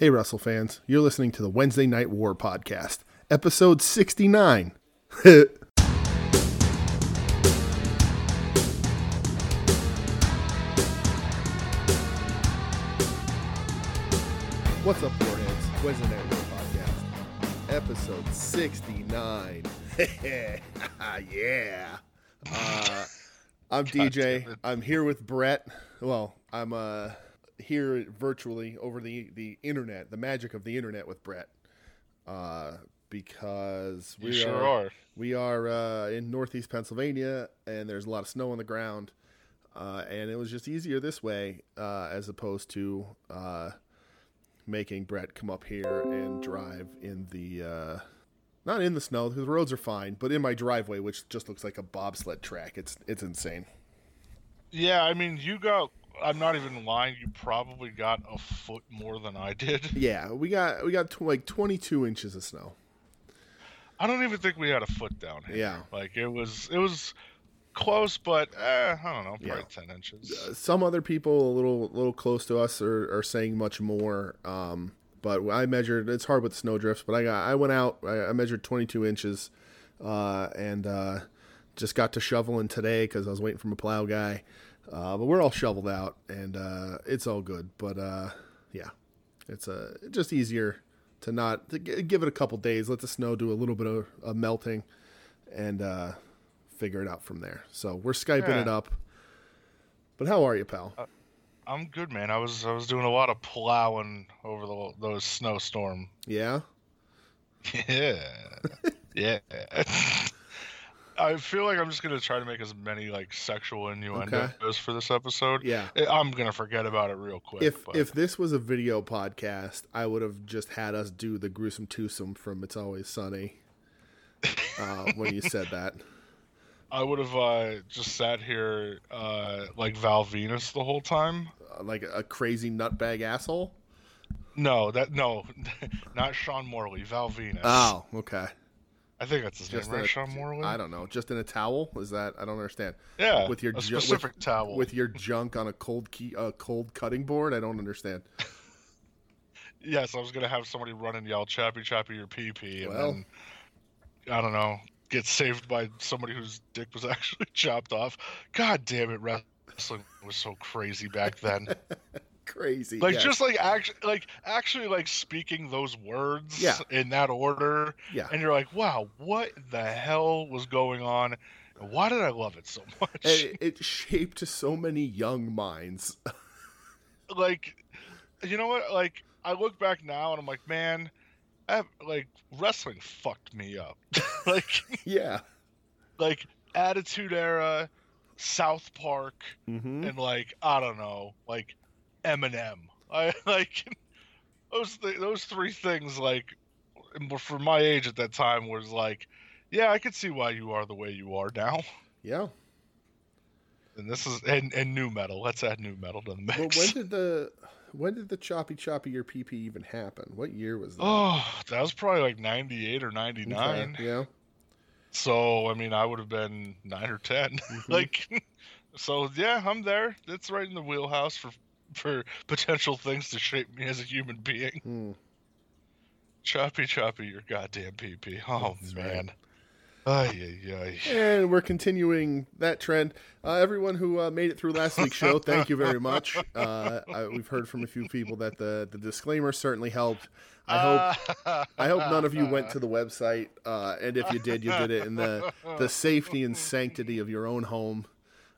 Hey, Russell fans, you're listening to the Wednesday Night War podcast, episode 69. What's up, Warheads? Wednesday Night War podcast, episode 69. yeah. Uh, I'm DJ. I'm here with Brett. Well, I'm uh here virtually over the the internet, the magic of the internet with Brett. Uh, because we sure are, are. we are uh, in northeast Pennsylvania, and there's a lot of snow on the ground, uh, and it was just easier this way uh, as opposed to uh, making Brett come up here and drive in the uh, not in the snow because the roads are fine, but in my driveway, which just looks like a bobsled track. It's it's insane. Yeah, I mean, you got. I'm not even lying. You probably got a foot more than I did. Yeah, we got we got tw- like 22 inches of snow. I don't even think we had a foot down here. Yeah. Like it was. It was close, but eh, I don't know, probably Yeah. ten inches. Uh, Some other people a little little close to us are, are saying much more. Um, but I measured. It's hard with snow drifts, but I got I went out. I, I measured 22 inches, uh, and uh, just got to shoveling today because I was waiting for a plow guy. Uh, but we're all shoveled out, and uh, it's all good. But uh, yeah, it's uh, just easier to not to g- give it a couple days, let the snow do a little bit of, of melting, and uh, figure it out from there. So we're skyping Yeah. it up. But how are you, pal? I'm good, man. I was I was doing a lot of plowing over the those snowstorm. Yeah. Yeah. yeah. I feel like I'm just gonna try to make as many like sexual innuendos for this episode. Yeah. I- I'm gonna forget about it real quick. If but... if this was a video podcast, I would have just had us do the gruesome twosome from It's Always Sunny. Uh, when you said that, I would have uh, just sat here uh, like Val Venis the whole time. uh, like a crazy nutbag asshole. No, that no, not Sean Morley, Val Venis. Oh, okay. I think that's his Just name, right? a- Sean Morley. I don't know. Just in a towel? Is that? I don't understand. yeah, with your a ju- with- specific towel. With your junk on a cold key, uh, cold cutting board? I don't understand. Yes, I was gonna have somebody run and yell "Chappy, Chappy, your pee pee," and Well. then I don't know, get saved by somebody whose dick was actually chopped off. God damn it, wrestling was so crazy back then. Crazy. like yes. just like actually like actually like speaking those words Yeah. in that order yeah. and you're like wow what the hell was going on why did i love it so much it, it shaped so many young minds. like you know what like i look back now and i'm like man I, like wrestling fucked me up like yeah. like attitude era south park Mm-hmm. and like i don't know like eminem i like those th- those three things like for my age at that time was like yeah i could see why you are the way you are now Yeah. and this is and, and nu metal let's add nu metal to the mix Well, when did the when did the choppy choppy your PP even happen? What year was that? oh that was probably like 98 or 99 Okay, Yeah. so i mean i would have been 9 or 10 Mhm. like so yeah i'm there it's right in the wheelhouse for for potential things to shape me as a human being Hmm. choppy choppy your goddamn pp oh That's right. man ay, ay, ay. And we're continuing that trend. Uh, everyone who uh, made it through last week's show, thank you very much. Uh, I, we've heard from a few people that the the disclaimer certainly helped. I hope I hope none of you went to the website, uh, and if you did, you did it in the the safety and sanctity of your own home,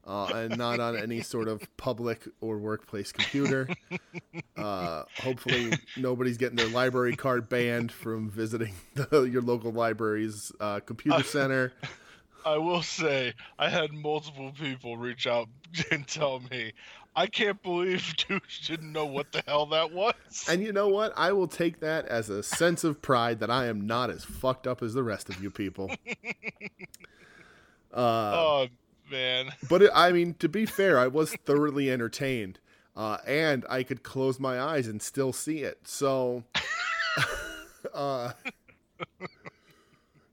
uh, and not on any sort of public or workplace computer. Uh, hopefully, nobody's getting their library card banned from visiting the, your local library's uh, computer center. I will say I had multiple people reach out and tell me I can't believe Douche didn't know what the hell that was. And you know what? I will take that as a sense of pride that I am not as fucked up as the rest of you people. Uh, oh man. but it, I mean, to be fair, I was thoroughly entertained, uh, and I could close my eyes and still see it. So, uh,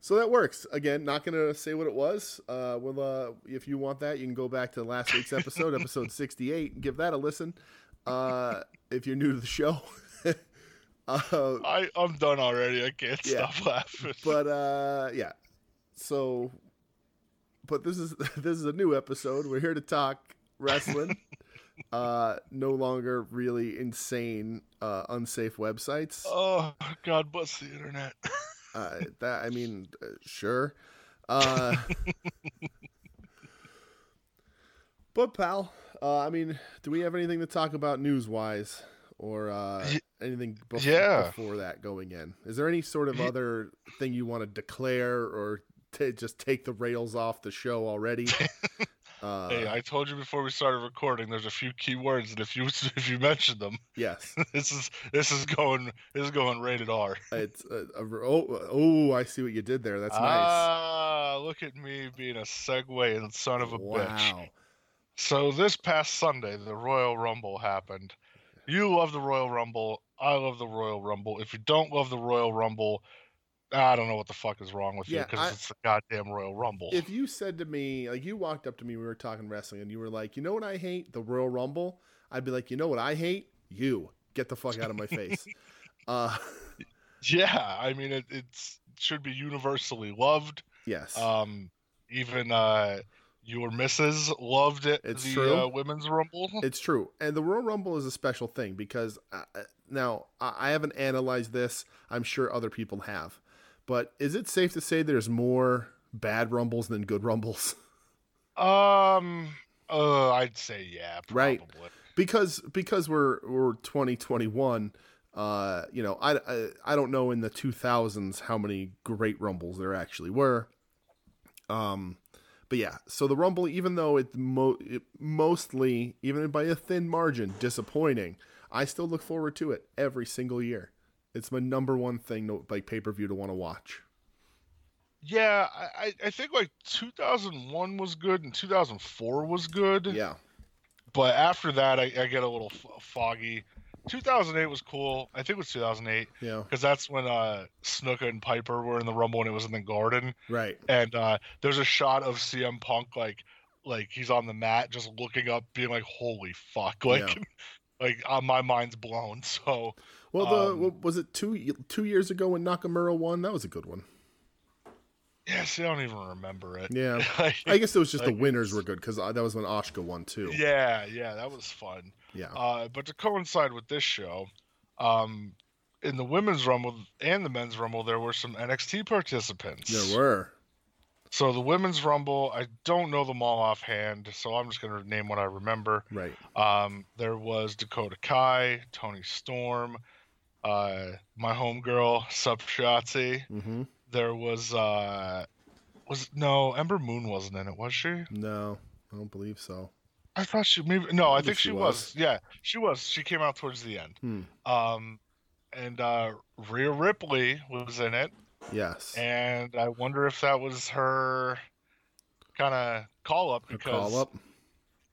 so that works. Again, not gonna say what it was. Uh, well, uh, if you want that, you can go back to last week's episode, episode sixty-eight, and give that a listen. Uh, if you're new to the show. Uh, I I'm done already. I can't Yeah. stop laughing. but uh, yeah. So, but this is this is a new episode. We're here to talk wrestling. uh, no longer really insane, uh, unsafe websites. oh God bless the internet. Uh, that I mean, uh, sure. Uh, but pal, uh, I mean, do we have anything to talk about news wise, or uh, anything Yeah. before that going in? Is there any sort of other thing you want to declare, or to just take the rails off the show already? Uh, hey, I told you before we started recording. There's a few key words, and if you if you mention them, yes, this is this is going this is going rated R. it's a, a, oh oh I see what you did there. That's nice. Ah, look at me being a segue and son of a bitch. Wow. So this past Sunday, the Royal Rumble happened. You love the Royal Rumble. I love the Royal Rumble. If you don't love the Royal Rumble, I don't know what the fuck is wrong with you because it's the goddamn Royal Rumble. if you said to me, like you walked up to me, we were talking wrestling, and you were like, you know what I hate? The Royal Rumble. I'd be like, you know what I hate? You. Get the fuck out of my face. uh, yeah, I mean it it's should be universally loved. yes. Um, even uh, your missus loved it. It's the true. Uh, women's Rumble. it's true. And the Royal Rumble is a special thing because uh, uh, now I haven't analyzed this. I'm sure other people have. But is it safe to say there's more bad Rumbles than good Rumbles? Um, uh, I'd say yeah, probably. Right. because because we're we're 2021 uh you know I, I i don't know in the 2000s how many great rumbles there actually were um but yeah so the rumble even though it, mo- it mostly even by a thin margin disappointing i still look forward to it every single year it's my number one thing to, like pay-per-view to want to watch Yeah, I, I- I think like 2001 was good and 2004 was good. yeah But after that, I, I get a little f- foggy. 2008 was cool. I think it was 2008 yeah because that's when uh, Snuka and Piper were in the Rumble and it was in the Garden. right And uh, there's a shot of CM Punk like like he's on the mat just looking up, being like, "Holy fuck!" Like Yeah. like uh, my mind's blown. So well the Um, was it two two years ago when nakamura won that was a good one yeah, see, I don't even remember it. yeah Like, I guess it was just the winners were good because that was when Asuka won too. yeah, yeah, that was fun. Yeah. Uh, but to coincide with this show, um, in the women's rumble and the men's rumble, there were some NXT participants. there were. So the women's rumble, I don't know them all offhand, so I'm just gonna name what I remember. Right. Um, there was Dakota Kai, Toni Storm, uh, my homegirl Sup Shotzi. Mm-hmm. There was uh, was no Ember Moon wasn't in it, was she? No, I don't believe so. I thought she maybe no, I Maybe think she she was. was. Yeah, she was. She came out towards the end. Hmm. Um, and uh, Rhea Ripley was in it, Yes. and I wonder if that was her kind of call up because call up.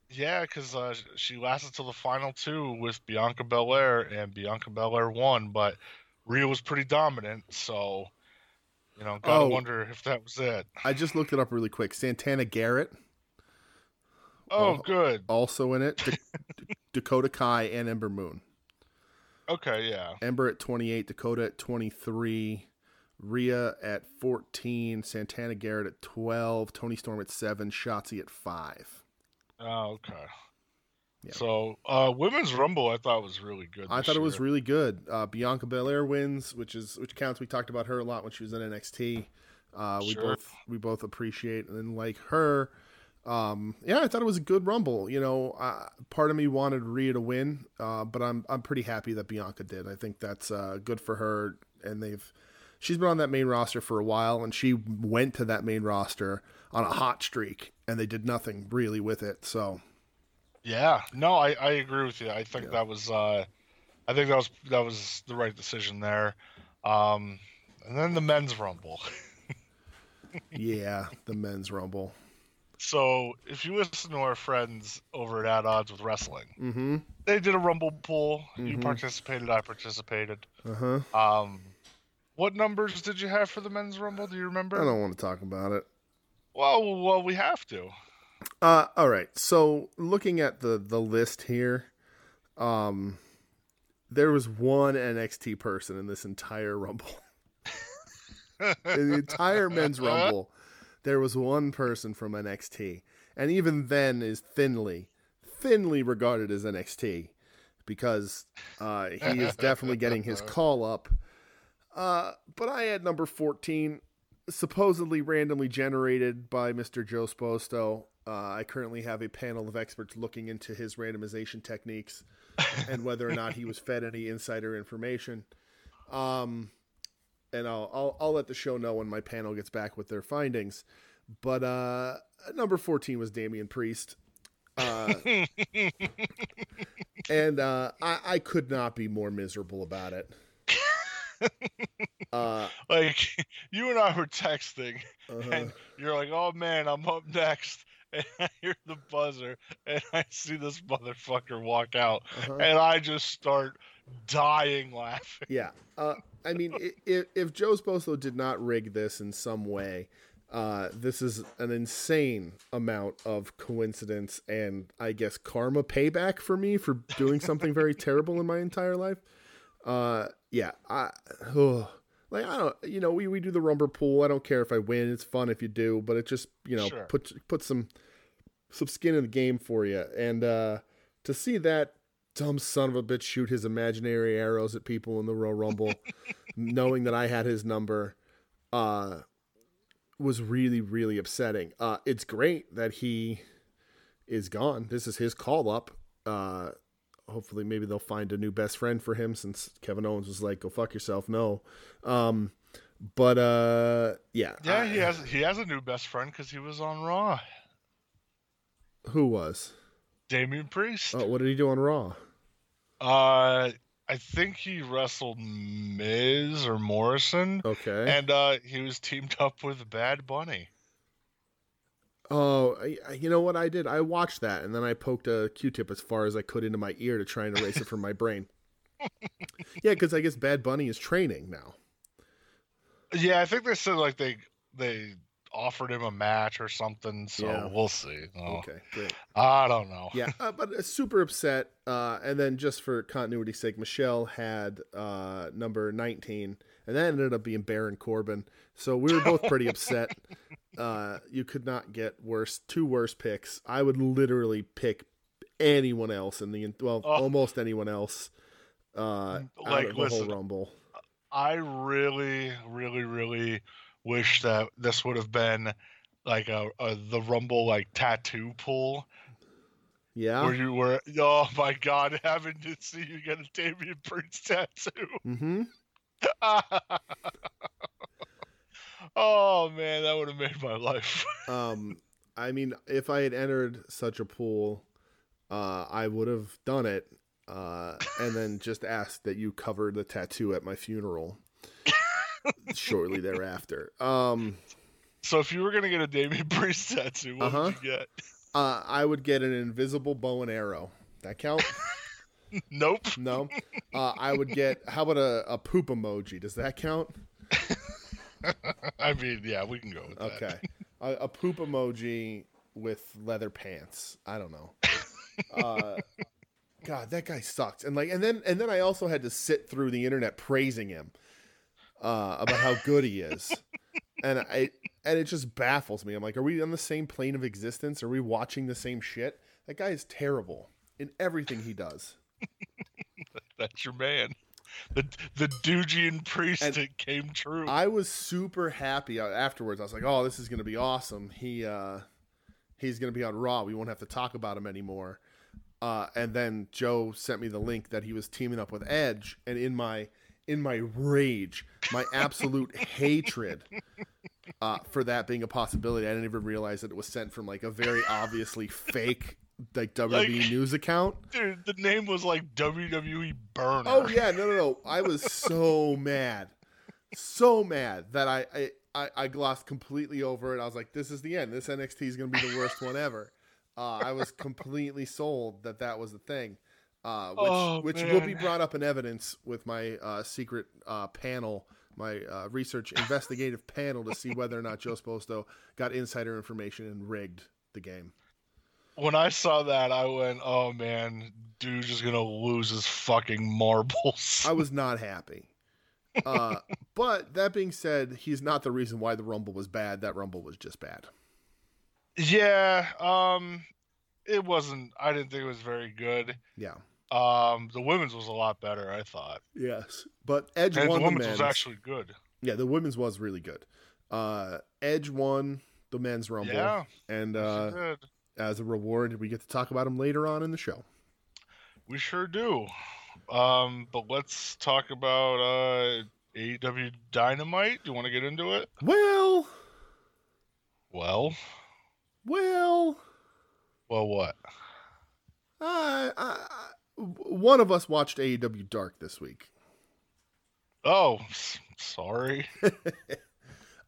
Yeah, because uh, she lasted till the final two with Bianca Belair, and Bianca Belair won, but Rhea was pretty dominant, so you know, gotta Oh. wonder if that was it. I just looked it up really quick. Santana Garrett Oh, good. also in it. Da- Dakota Kai and Ember Moon. Okay, yeah. Ember at 28, Dakota at 23, Rhea at 14, Santana Garrett at 12, Toni Storm at 7, Shotzi at 5. Oh, okay. Yeah. So, uh, women's rumble, I thought was really good. I thought it was really good. Uh, Bianca Belair wins, which is which counts. We talked about her a lot when she was in NXT. Uh, we Sure. both we both appreciate and like her. Um, yeah, I thought it was a good rumble. You know, uh, part of me wanted Rhea to win, uh, but I'm I'm pretty happy that Bianca did. I think that's uh, good for her, and they've she's been on that main roster for a while, and she went to that main roster on a hot streak, and they did nothing really with it. So Yeah, no, I, I agree with you. I think Yeah. that was uh, I think that was that was the right decision there. Um, and then the men's rumble. yeah, the men's rumble. So if you listen to our friends over at At Odds with Wrestling, Mm-hmm. they did a rumble pool. You Mhm. participated. I participated. Uh huh. Um, what numbers did you have for the men's rumble? Do you remember? I don't want to talk about it. Well, well, we have to. Uh, all right. So looking at the the list here, um, there was one NXT person in this entire Rumble. in the entire men's Rumble, there was one person from NXT, and even then is thinly, thinly regarded as NXT because uh, he is definitely getting his call up. Uh, but I had number 14, supposedly randomly generated by Mr. Joe Sposto. Uh, I currently have a panel of experts looking into his randomization techniques and whether or not he was fed any insider information. Um, and I'll, I'll I'll let the show know when my panel gets back with their findings. But uh, number 14 was Damian Priest. Uh, and uh, I, I could not be more miserable about it. Uh, like you and I were texting, uh-huh. and you're like, "Oh man, I'm up next," and I hear the buzzer, and I see this motherfucker walk out, uh-huh. and I just start dying laughing. Yeah, uh, I mean, if, if Joe Sposto did not rig this in some way, uh, this is an insane amount of coincidence and I guess karma payback for me for doing something very terrible in my entire life. Uh, yeah, I, oh, like I don't, you know, we, we do the rumble pool. I don't care if I win; it's fun if you do, but it just you know sure. put put some some skin in the game for you. And uh, to see that dumb son of a bitch shoot his imaginary arrows at people in the Royal Rumble, knowing that I had his number, uh, was really really upsetting. Uh, it's great that he is gone. This is his call up. Hopefully, maybe they'll find a new best friend for him since Kevin Owens was like, "Go fuck yourself." No, um, but uh, yeah, yeah, I, he has he has a new best friend because he was on Raw. Who was? Damian Priest. Oh, what did he do on Raw? Uh, I think he wrestled Miz or Morrison. Okay. And uh, he was teamed up with Bad Bunny. Oh, I, you know what I did? I watched that and then I poked a Q-tip as far as I could into my ear to try and erase it from my brain. yeah, because I guess Bad Bunny is training now. Yeah, I think they said like they they offered him a match or something. So yeah. we'll see. Oh, okay, great. I don't know. Yeah, uh, but super upset. Uh, and then just for continuity's sake, Michelle had uh, number 19, and that ended up being Baron Corbin. So we were both pretty upset. Uh, you could not get worse, two worse picks. I would literally pick anyone else in the well, oh. almost anyone else. Uh, like out of the listen, Rumble. I really, really, really wish that this would have been like a, a the Rumble like tattoo pool. Yeah. Where you were, oh my God, having to see you get a Damian Priest tattoo. Mm-hmm. oh man, that would have made my life. um, I mean, if I had entered such a pool, uh, I would have done it, uh, and then just asked that you cover the tattoo at my funeral shortly thereafter. Um, so if you were gonna get a Damian Priest tattoo, what uh-huh. would you get? Uh, I would get an invisible bow and arrow. That count? nope. No. Uh, I would get. How about a, a poop emoji? Does that count? I mean, yeah, we can go with that. Okay. A, a, poop emoji with leather pants. I don't know. Uh, God, that guy sucks. And like, and then and then I also had to sit through the internet praising him uh, about how good he is, and I and it just baffles me. I'm like, are we on the same plane of existence? Are we watching the same shit? That guy is terrible in everything he does. That's your man. The the Doogian priest and came true. I was super happy afterwards. I was like, oh, this is gonna be awesome. He uh, he's gonna be on Raw. We won't have to talk about him anymore. Uh, and then Joe sent me the link that he was teaming up with Edge, and in my in my rage, my absolute hatred uh, for that being a possibility. I didn't even realize that it was sent from like a very obviously fake like WWE like, news account. Dude, the name was like WWE Burner. Oh yeah, no, no, no. I was so mad, so mad that I, I I I glossed completely over it. I was like, this is the end. This NXT is going to be the worst one ever. Uh, I was completely sold that that was the thing uh, which oh, which will be brought up in evidence with my uh, secret uh, panel, my uh, research investigative panel to see whether or not Joe Sposto got insider information and rigged the game. When I saw that, I went, "Oh man, dude's just gonna lose his fucking marbles." I was not happy. Uh, but that being said, he's not the reason why the Rumble was bad. That Rumble was just bad. Yeah, um, it wasn't. I didn't think it was very good. Yeah. Um, the women's was a lot better, I thought. Yes, but Edge And won the the women's men's. was actually good. Yeah, the women's was really good. Uh, Edge won the men's Rumble, Yeah, and uh. As a reward, we get to talk about him later on in the show. We sure do. Um, but let's talk about uh AEW Dynamite. Do you want to get into it? Well, Well, well, well, what? I, I- one of us watched AEW Dark this week. Oh, sorry.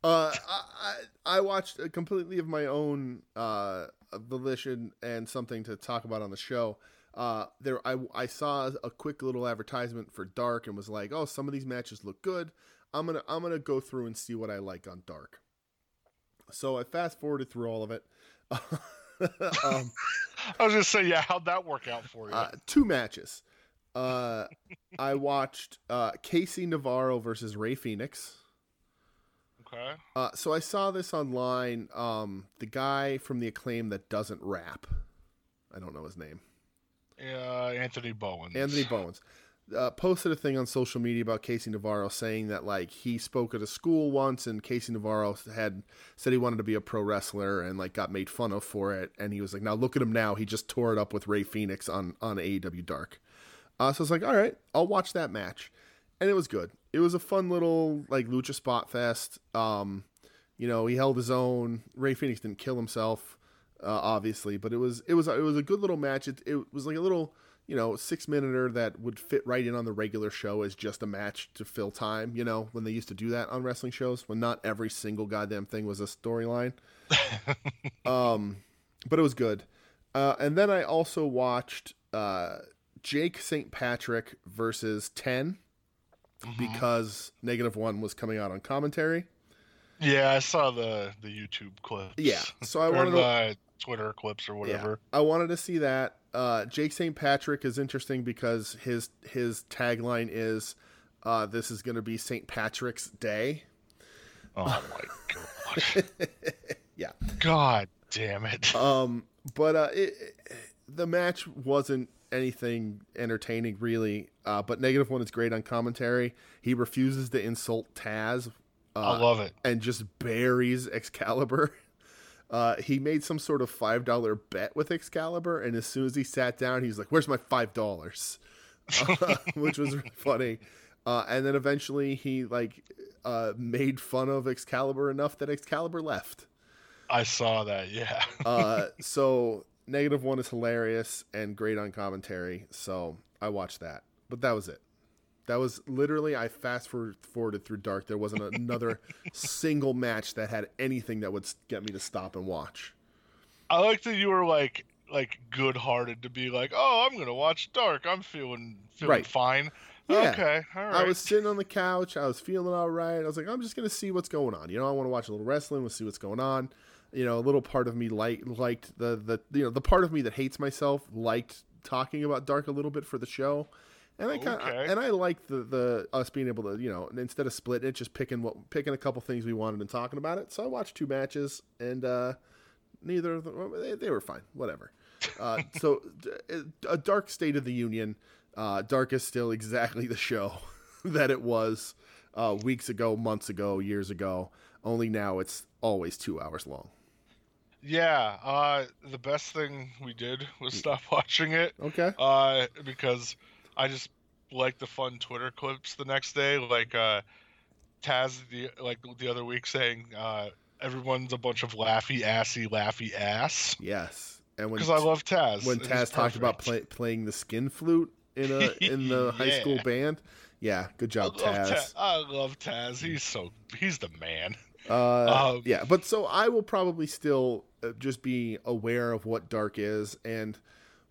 Uh, I, I I watched a completely of my own uh volition and something to talk about on the show. Uh, there I I saw a quick little advertisement for Dark and was like, oh, some of these matches look good. I'm gonna I'm gonna go through and see what I like on Dark. So I fast forwarded through all of it. um, I was gonna say, yeah. How'd that work out for you? uh, two matches. Uh, I watched uh, KC Navarro versus Rey Fenix. Okay. Uh, so I saw this online. Um, the guy from the acclaim that doesn't rap. I don't know his name. Yeah, Anthony Bowen. Anthony Bowens uh, posted a thing on social media about KC Navarro saying that like he spoke at a school once and KC Navarro had said he wanted to be a pro wrestler and like got made fun of for it and he was like now look at him now he just tore it up with Rey Fenix on on AEW Dark. Uh, so I was like all right I'll watch that match and it was good. It was a fun little like lucha spot fest. Um, you know he held his own. Rey Fenix didn't kill himself uh, obviously, but it was it was it was a good little match. It, it was like a little you know six minuter that would fit right in on the regular show as just a match to fill time. You know when they used to do that on wrestling shows when not every single goddamn thing was a storyline. um, but it was good. Uh, and then I also watched uh, Jake St. Patrick versus Ten Mhm. because Negative One was coming out on commentary. Yeah, I saw the the YouTube clips. Yeah, so I or wanted to the Twitter clips or whatever. I wanted to see that. Uh, Jake St. Patrick is interesting because his his tagline is, uh, "This is going to be St. Patrick's Day." Oh my god. Yeah. God damn it. Um, but uh, it, it- the match wasn't anything entertaining really. Uh, but Negative One is great on commentary. He refuses to insult Taz. Uh, I love it. and just buries Excalibur. Uh, he made some sort of five dollar bet with Excalibur, and as soon as he sat down, he's like, "Where's my five dollars?" Uh, which was really funny. Uh, and then eventually, he like uh, made fun of Excalibur enough that Excalibur left. I saw that. Yeah. Uh, so negative one is hilarious and great on commentary. So I watched that, but that was it. That was literally I fast forwarded through Dark. There wasn't another single match that had anything that would get me to stop and watch. I like that you were like like good hearted to be like, oh, I'm gonna watch Dark. I'm feeling feeling Right. fine. Yeah. Okay. All right. I was sitting on the couch. I was feeling all right. I was like, I'm just gonna see what's going on. You know, I want to watch a little wrestling. We'll see what's going on. You know, a little part of me like liked the the you know the part of me that hates myself liked talking about Dark a little bit for the show. And I kind Okay. and I liked the the us being able to you know instead of splitting it, just picking what picking a couple things we wanted and talking about it. So I watched two matches and uh, neither of them they, they were fine. Whatever. Uh, so a dark state of the union. Uh, dark is still exactly the show that it was uh, weeks ago, months ago, years ago. Only now it's always two hours long. Yeah. Uh, the best thing we did was stop watching it. Okay. Uh, because I just like the fun Twitter clips the next day, like uh, Taz the like the other week saying uh, everyone's a bunch of laughy assy laughy ass Yes. And when because I love Taz. when Taz talked about play, playing the skin flute in a in the high school band, yeah, good job, love Taz. Taz. I love Taz. He's so he's the man. Uh, Um, yeah, but so I will probably still uh, just be aware of what Dark is and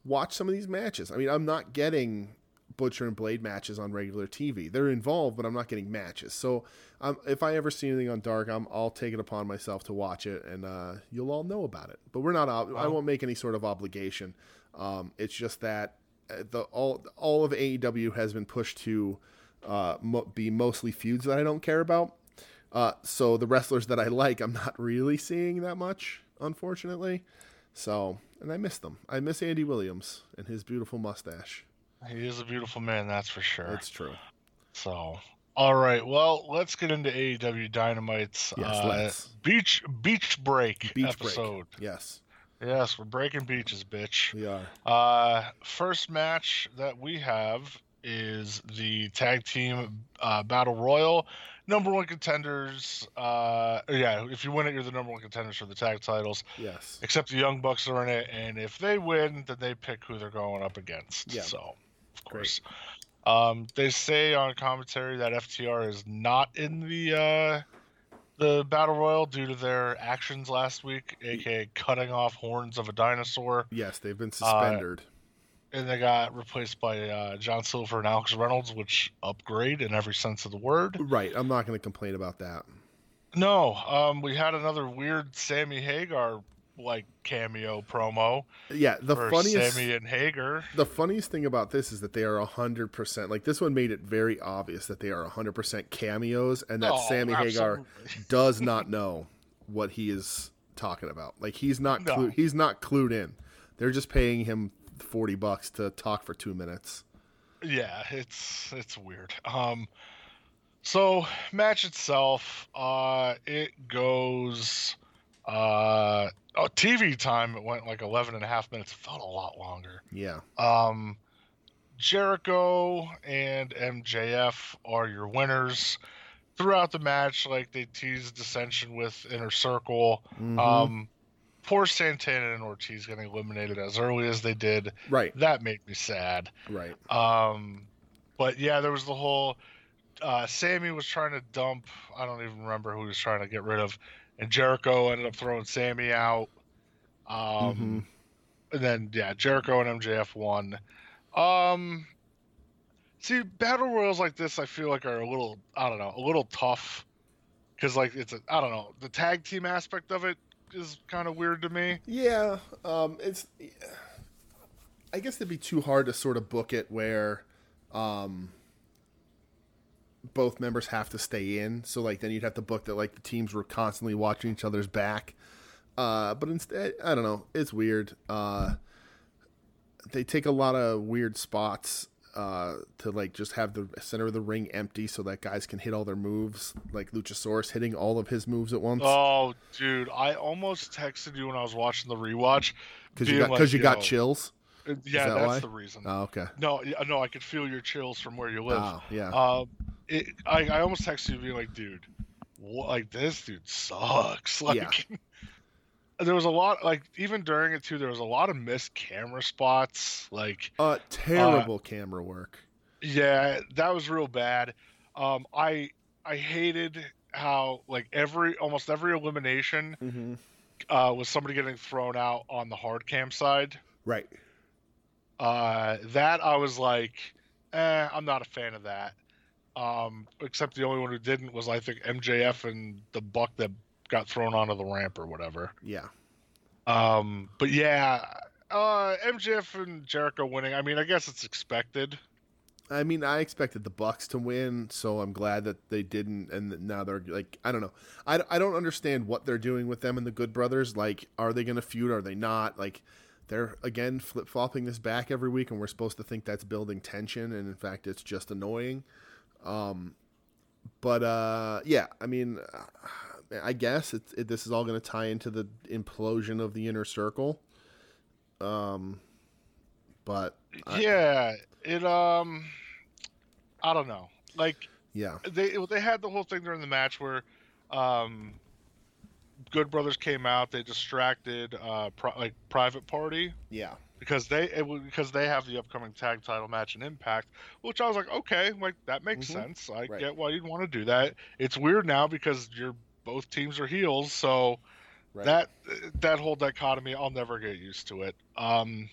watch some of these matches. I mean, I'm not getting Butcher and Blade matches on regular TV. They're involved, but I'm not getting matches. So um, if I ever see anything on Dark, I'm, I'll take it upon myself to watch it, and uh, you'll all know about it. But we're not. Ob- I won't make any sort of obligation. Um, it's just that uh, the all all of AEW has been pushed to uh, mo- be mostly feuds that I don't care about. Uh, so the wrestlers that I like, I'm not really seeing that much, unfortunately. So, and I miss them. I miss Andy Williams and his beautiful mustache. He is a beautiful man, that's for sure. It's true. So, all right. Well, let's get into AEW Dynamite's Yes, uh, beach beach break Beach episode. break. Yes, Yes, we're breaking beaches, bitch. we are. Uh, first match that we have is the tag team uh, battle royal. Number one contenders. Uh, yeah, if you win it, you're the number one contenders for the tag titles. Yes. Except the Young Bucks are in it, and if they win, then they pick who they're going up against. Yeah. So, of course. Um, they say on commentary that FTR is not in the uh, the battle royal due to their actions last week, aka cutting off horns of a dinosaur, Yes, they've been suspended. And they got replaced by uh, John Silver and Alex Reynolds, which upgrade in every sense of the word. right. I'm not going to complain about that. No, um, we had another weird Sammy Hagar like cameo promo Yeah, the funniest. Sammy and Hagar. The funniest thing about this is that they are hundred percent. Like this one made it very obvious that they are hundred percent cameos, and that Oh, Sammy Hagar does not know what he is talking about. Like he's not No. clue, he's not clued in. They're just paying him forty bucks to talk for two minutes. Yeah, it's it's weird. Um so match itself, uh it goes uh oh TV time it went like 11 and a half minutes, It felt a lot longer. Yeah, Um Jericho and MJF are your winners. Throughout the match, like they teased dissension with Inner Circle. Mhm. Um poor Santana and Ortiz getting eliminated as early as they did. right, That made me sad. right. Um, but yeah, there was the whole. Uh, Sammy was trying to dump. I don't even remember who he was trying to get rid of, and Jericho ended up throwing Sammy out. Um, and then yeah, Jericho and MJF won. Um, see, battle royals like this, I feel like are a little. I don't know, a little tough, because like it's a. I don't know, the tag team aspect of it is kind of weird to me. Yeah, um, it's. I guess it'd be too hard to sort of book it where, um, both members have to stay in. So like then you'd have to book that like the teams were constantly watching each other's back. Uh, but instead, I don't know. It's weird. Uh, they take a lot of weird spots uh, to like just have the center of the ring empty so that guys can hit all their moves, like Luchasaurus hitting all of his moves at once. Oh, dude, I almost texted you when I was watching the rewatch. Because you got because like, you got chills. uh, Yeah, that that's why? the reason. Oh, okay. No, no, I could feel your chills from where you live. Oh, yeah. Um, it, I, I almost texted you being like, dude, what, like this dude sucks. Like, Yeah. There was a lot, like even during it too, there was a lot of missed camera spots. Like, Uh, terrible camera work. yeah, that was real bad. Um, I I hated how like every almost every elimination Mm-hmm. uh, was somebody getting thrown out on the hard cam side. Right. Uh, that I was like, eh, I'm not a fan of that. Um, except the only one who didn't was I think MJF and the Buck that got thrown onto the ramp or whatever. Yeah. Um, but yeah, uh, MJF and Jericho winning. I mean, I guess it's expected. I mean, I expected the Bucks to win, so I'm glad that they didn't. And now they're like, I don't know. I, I don't understand what they're doing with them and the Good Brothers. Like, are they going to feud? Are they not? Like, they're again flip flopping this back every week, and we're supposed to think that's building tension, and in fact, it's just annoying. Um, but uh, yeah, I mean, I guess it's it, this is all going to tie into the implosion of the inner circle. Um, but I- yeah, it um, I don't know. Like yeah, they they had the whole thing during the match where um good brothers came out they distracted uh pri- like private party yeah. because they it, because they have the upcoming tag title match in impact which i was like okay like that makes Mhm. sense i Right. get why you'd want to do that it's weird now because you're both teams are heels so Right. that that whole dichotomy i'll never get used to it um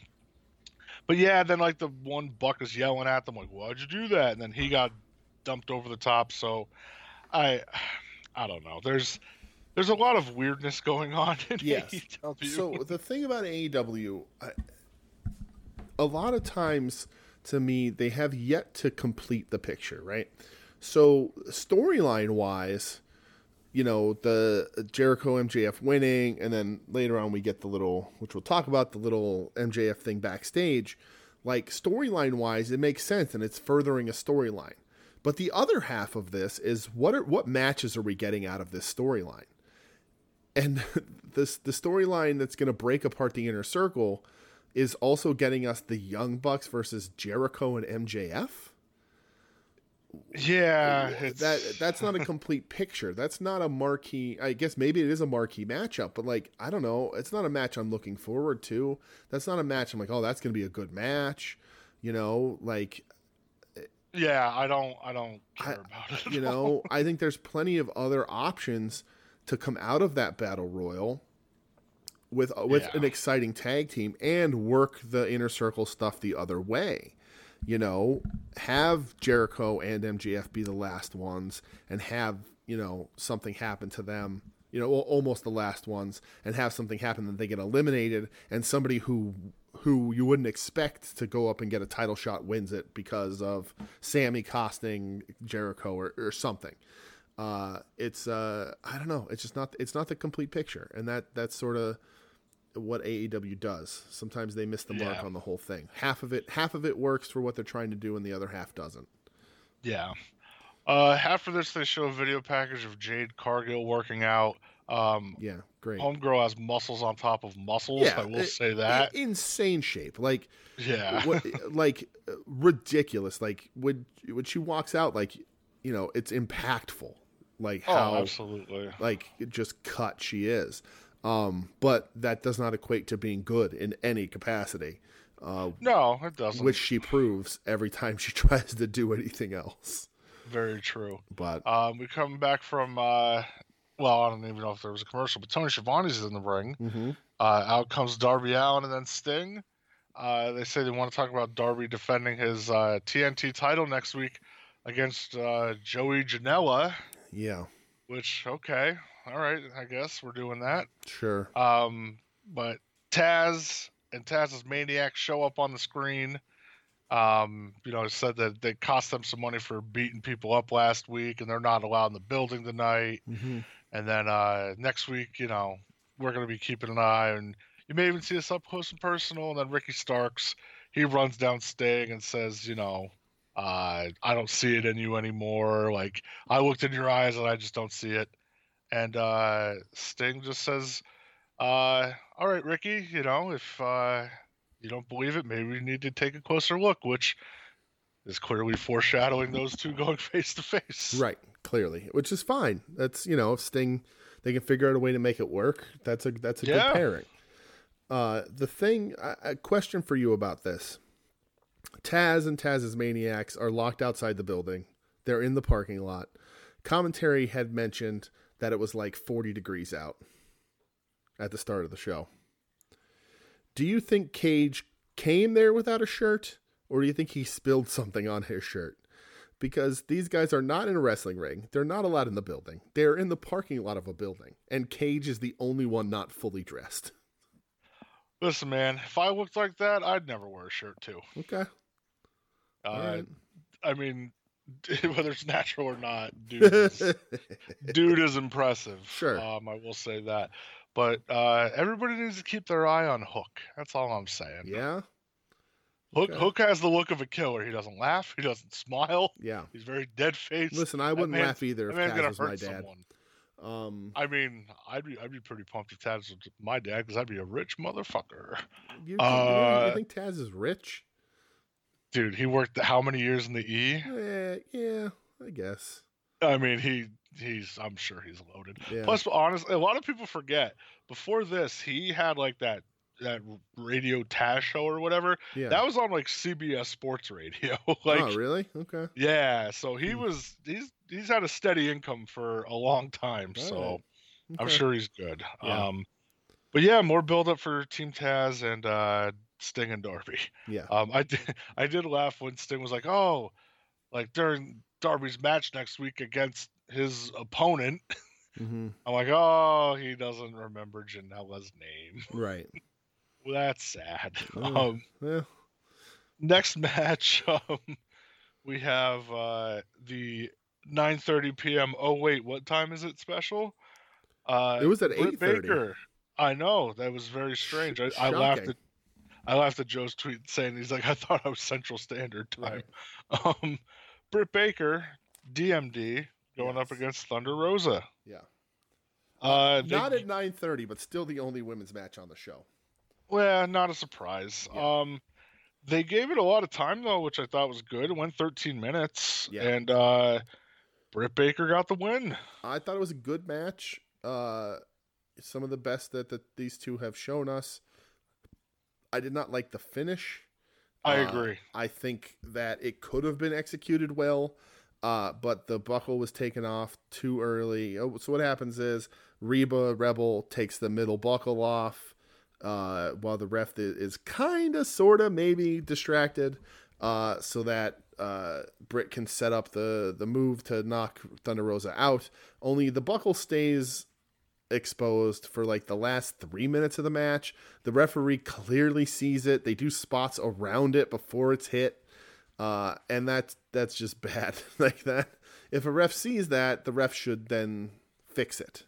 but yeah, then like the one Buck is yelling at them like, "Why'd you do that?" And then he got dumped over the top. So I, I don't know. There's there's a lot of weirdness going on in Yes. AEW. So the thing about AEW, I, a lot of times to me, they have yet to complete the picture, right? So storyline wise, you know, the Jericho MJF winning, and then later on we get the little, which we'll talk about, the little MJF thing backstage. Like storyline wise, it makes sense and it's furthering a storyline. But the other half of this is what are what matches are we getting out of this storyline? And this the storyline that's going to break apart the inner circle is also getting us the Young Bucks versus Jericho and MJF. Yeah, That that's not a complete picture. That's not a marquee. I guess maybe it is a marquee matchup, but like I don't know, it's not a match I'm looking forward to. That's not a match I'm like, oh, that's going to be a good match. You know, like yeah. I don't I don't care I- about it. you all. know, I think there's plenty of other options to come out of that battle royal with with Yeah. an exciting tag team and work the inner circle stuff the other way. You know, have Jericho and MJF be the last ones and have, you know, something happen to them, you know, almost the last ones and have something happen that they get eliminated and somebody who who you wouldn't expect to go up and get a title shot wins it because of Sammy costing Jericho or, or something. Uh, it's uh, I don't know. It's just not. It's not the complete picture, and that that's sort of what AEW does. Sometimes they miss the mark on the whole thing. Half of it, half of it works for what they're trying to do, and the other half doesn't. Yeah. Uh, after this, they show a video package of Jade Cargill working out. Um, Yeah, great. Homegirl has muscles on top of muscles. Yeah, I will it- say that. Insane shape, like yeah. what, like ridiculous. Like when when she walks out, like you know, it's impactful. Like how oh, absolutely. like just cut she is. Um, but that does not equate to being good in any capacity, uh, No, it doesn't. which she proves every time she tries to do anything else. Very true. But Um, we come back from. Uh, well, I don't even know if there was a commercial, but Tony Schiavone's in the ring. mhm. Uh, out comes Darby Allin and then Sting. Uh, they say they want to talk about Darby defending his uh, TNT title next week against uh, Joey Janela. yeah, Which okay, all right, I guess we're doing that. sure. Um, but Taz and Taz's Maniac show up on the screen. Um, you know, said that they cost them some money for beating people up last week, and they're not allowed in the building tonight. hmm And then uh, next week, you know, we're going to be keeping an eye, and you may even see us up close and personal. And then Ricky Starks, he runs down Sting and says, you know, uh, I don't see it in you anymore. Like I looked in your eyes and I just don't see it. And uh, Sting just says, uh, "All right, Ricky, you know, if uh, you don't believe it, maybe we need to take a closer look," which is clearly foreshadowing those two going face to face. Right, clearly, which is fine. That's you know, if Sting, they can figure out a way to make it work. That's a that's a Yeah. good pairing. Uh, the thing, a a question for you about this: Taz and Taz's maniacs are locked outside the building. They're in the parking lot. Commentary had mentioned that it was like 40 degrees out at the start of the show. Do you think Cage came there without a shirt, or do you think he spilled something on his shirt? Because these guys are not in a wrestling ring. They're not allowed in the building. They're in the parking lot of a building. And Cage is the only one not fully dressed. Listen, man, if I looked like that, I'd never wear a shirt too. Okay. Uh, All right. I mean, whether it's natural or not, dude, is, dude is impressive. Sure. um, I will say that. But uh, everybody needs to keep their eye on Hook. That's all I'm saying. yeah. Hook okay. Hook has the look of a killer. He doesn't laugh. He doesn't smile. Yeah. He's very dead faced. Listen, I wouldn't laugh either if Taz was my dad. someone. Um, I mean, I'd be I'd be pretty pumped if Taz was my dad because I'd be a rich motherfucker. you- Uh, you think Taz is rich? Dude, he worked how many years in the E? Eh, yeah, I guess. I mean, he he's I'm sure he's loaded. Yeah. Plus, honestly, a lot of people forget before this he had like that that radio Taz show or whatever. yeah. That was on like CBS Sports Radio. like, oh, really? Okay. yeah. So he Hmm. was he's he's had a steady income for a long time. All so right. I'm sure he's good. Yeah. Um, but yeah, more build up for Team Taz and uh, Sting and Darby. Yeah. Um, I did I did laugh when Sting was like, "Oh, like during Darby's match next week against his opponent." hmm I'm like, "Oh, he doesn't remember Janela's name. Right. Well, that's sad." Mm. Um, Yeah. next match, um, we have uh, the 9:30 p.m. Oh wait, what time is it special? Uh, It was at Britt 8:30. Baker. I know that was very strange. I, I laughed at I laughed at Joe's tweet saying he's like I thought I was Central Standard Time. Um, Britt Baker, DMD, going up against Thunder Rosa. Yeah. Uh, they- Not at 9:30, but still the only women's match on the show. Well, not a surprise. Yeah. Um, they gave it a lot of time though, which I thought was good. It went 13 minutes, Yeah. and uh, Britt Baker got the win. I thought it was a good match. Uh, some of the best that, that these two have shown us. I did not like the finish. I Uh, agree. I think that it could have been executed well, uh, but the buckle was taken off too early. Oh, So what happens is Reba Rebel takes the middle buckle off, uh, while the ref is kind of, sort of, maybe distracted, uh, so that uh, Britt can set up the the move to knock Thunder Rosa out. Only the buckle stays exposed for like the last three minutes of the match. The referee clearly sees it. They do spots around it before it's hit, uh, and that's that's just bad. like that, if a ref sees that, the ref should then fix it.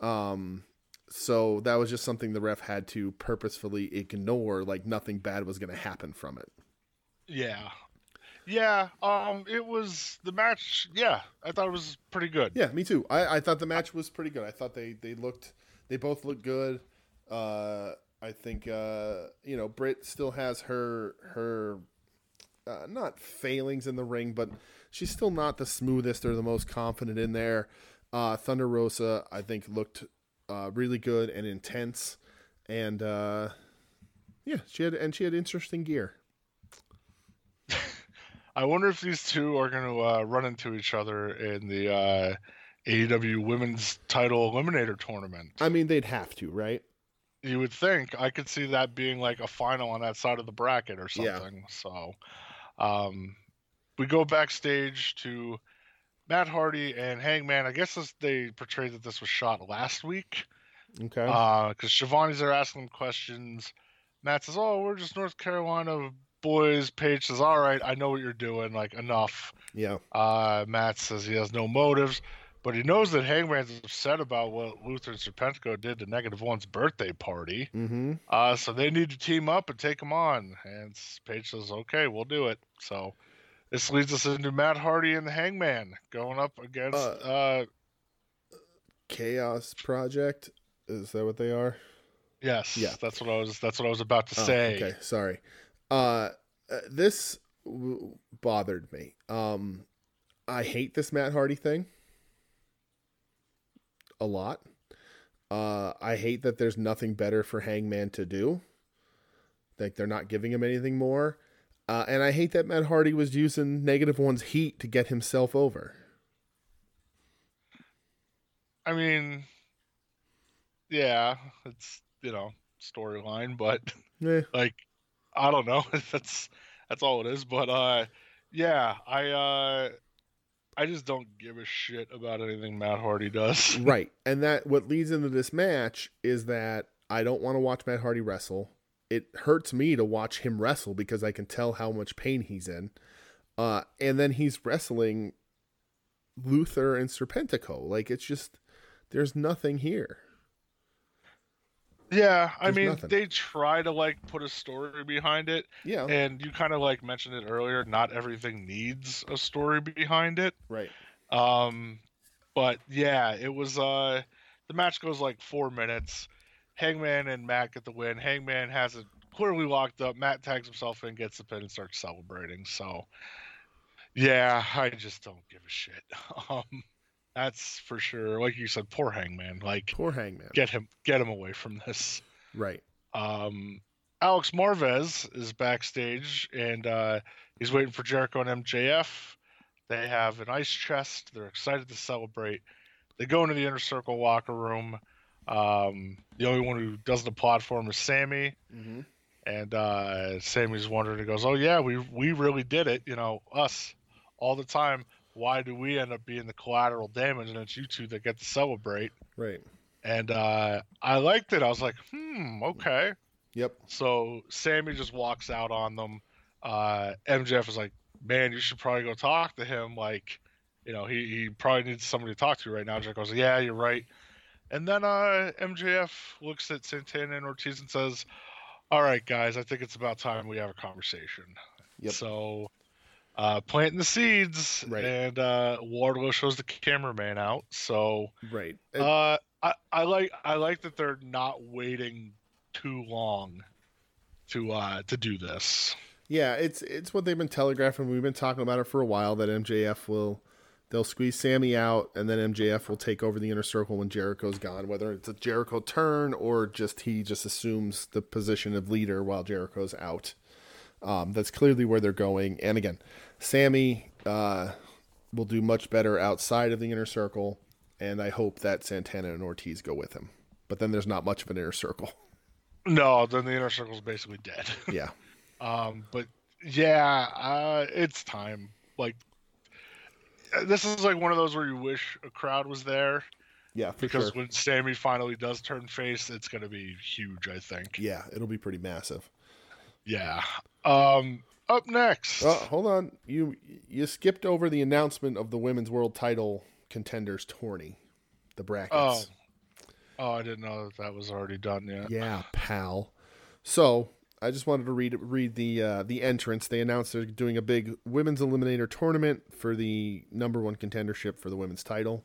Um, so that was just something the ref had to purposefully ignore. Like nothing bad was going to happen from it. Yeah, yeah. Um, it was the match. Yeah, I thought it was pretty good. Yeah, me too. I, I thought the match was pretty good. I thought they, they looked they both looked good. Uh, I think uh, you know Britt still has her her uh, not failings in the ring, but she's still not the smoothest or the most confident in there. Uh, Thunder Rosa, I think, looked uh, really good and intense, and uh, yeah, she had and she had interesting gear. I wonder if these two are going to uh, run into each other in the uh, AEW Women's Title Eliminator Tournament. I mean, they'd have to, right? You would think I could see that being like a final on that side of the bracket or something. Yeah. So, um, we go backstage to Matt Hardy and Hangman. I guess this, they portrayed that this was shot last week Okay. because Schiavone's there asking them questions. Matt says, "Oh, we're just North Carolina boys." Page says, "All right, I know what you're doing. Like enough." yeah. Uh, Matt says he has no motives, but he knows that Hangman's upset about what Luther and Serpentico did to Negative One's birthday party. Mm-hmm. Uh, so they need to team up and take him on. And Page says, "Okay, we'll do it." So this leads us into Matt Hardy and the Hangman going up against. Uh, Uh, Chaos Project. Is that what they are? yes, yeah. that's what I was. That's what I was about to Oh, say. okay, sorry. Uh, uh, this w- bothered me. Um, I hate this Matt Hardy thing a lot. Uh, I hate that there's nothing better for Hangman to do. Like they're not giving him anything more. Uh, and I hate that Matt Hardy was using Negative One's heat to get himself over. I mean, yeah, it's you know storyline, but Eh, like I don't know. that's that's all it is. But uh, yeah, I uh, I just don't give a shit about anything Matt Hardy does. right. And that what leads into this match is that I don't want to watch Matt Hardy wrestle. It hurts me to watch him wrestle because I can tell how much pain he's in. Uh, and then he's wrestling Luther and Serpentico. Like it's just there's nothing here. Yeah, I There's mean, nothing. they try to like put a story behind it, Yeah. and you kind of like mentioned it earlier. Not everything needs a story behind it. right. Um, but yeah, it was. Uh, the match goes like four minutes. Hangman and Matt get the win. Hangman has it clearly locked up. Matt tags himself in, gets the pin, and starts celebrating. So, yeah, I just don't give a shit. Um, that's for sure. Like you said, poor Hangman. Like, Poor Hangman. get him, get him away from this. Right. Um, Alex Marvez is backstage and uh, he's waiting for Jericho and MJF. They have an ice chest. They're excited to celebrate. They go into the inner circle locker room. Um, the only one who doesn't applaud for him is Sammy. Mm-hmm. And uh, Sammy's wondering. He goes, "Oh yeah, we we really did it. You know, us all the time. Why do we end up being the collateral damage, and it's you two that get to celebrate?" Right. And uh, I liked it. I was like, "Hmm, okay." Yep. So Sammy just walks out on them. Uh, MJF is like, "Man, you should probably go talk to him. Like, you know, he, he probably needs somebody to talk to right now." Jack goes, "Yeah, you're right." And then uh, MJF looks at Santana and Ortiz and says, "All right, guys, I think it's about time we have a conversation." Yep. So, uh, planting the seeds, Right. and uh, Wardlow shows the cameraman out. So, Right. And- uh, I, I like I like that they're not waiting too long to uh to do this. Yeah, it's it's what they've been telegraphing. We've been talking about it for a while that MJF will they'll squeeze Sammy out and then MJF will take over the inner circle when Jericho's gone, whether it's a Jericho turn or just he just assumes the position of leader while Jericho's out. Um, that's clearly where they're going. And again, Sammy uh, will do much better outside of the inner circle, and I hope that Santana and Ortiz go with him. But then there's not much of an inner circle. No, then the inner circle's basically dead. Yeah. Um, but yeah, uh, it's time. Like this is like one of those where you wish a crowd was there Yeah, for because sure. when Sammy finally does turn face, it's gonna be huge. I think. Yeah, it'll be pretty massive. Yeah. Um, up next. Oh, hold on. You you skipped over the announcement of the women's world title contenders tourney, the brackets. Oh. Oh, I didn't know that that was already done yet. Yeah, pal. So I just wanted to read read the uh, the entrance. They announced they're doing a big women's eliminator tournament for the number one contendership for the women's title.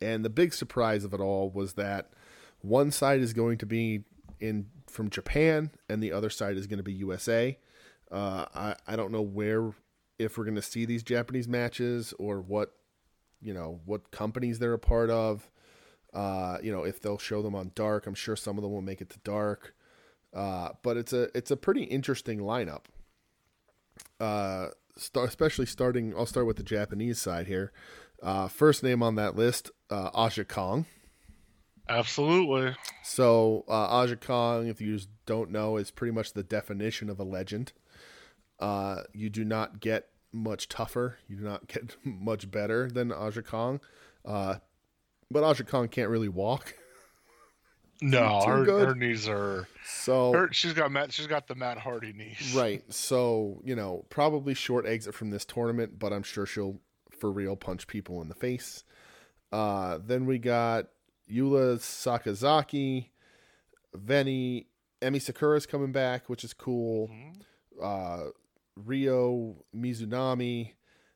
And the big surprise of it all was that one side is going to be in from Japan and the other side is going to be USA. Uh, I I don't know where if we're going to see these Japanese matches or what you know what companies they're a part of. Uh, you know, if they'll show them on dark, I'm sure some of them will make it to dark. Uh, but it's a it's a pretty interesting lineup. Uh, start, especially starting. I'll start with the Japanese side here. Uh, first name on that list, uh, Aja Kong. Absolutely. So uh, Aja Kong, if you don't know, is pretty much the definition of a legend. Uh, you do not get much tougher. You do not get much better than Aja Kong. Uh, but Aja Kong can't really walk. No, her, good. her knees are. So Her, she's got Matt. She's got the Matt Hardy knees. Right. So, you know, probably short exit from this tournament, but I'm sure she'll for real punch people in the face. Uh, then we got Yuka Sakazaki, Veny, Emi Sakura's coming back, which is cool. Mhm. Uh, Ryo Mizunami,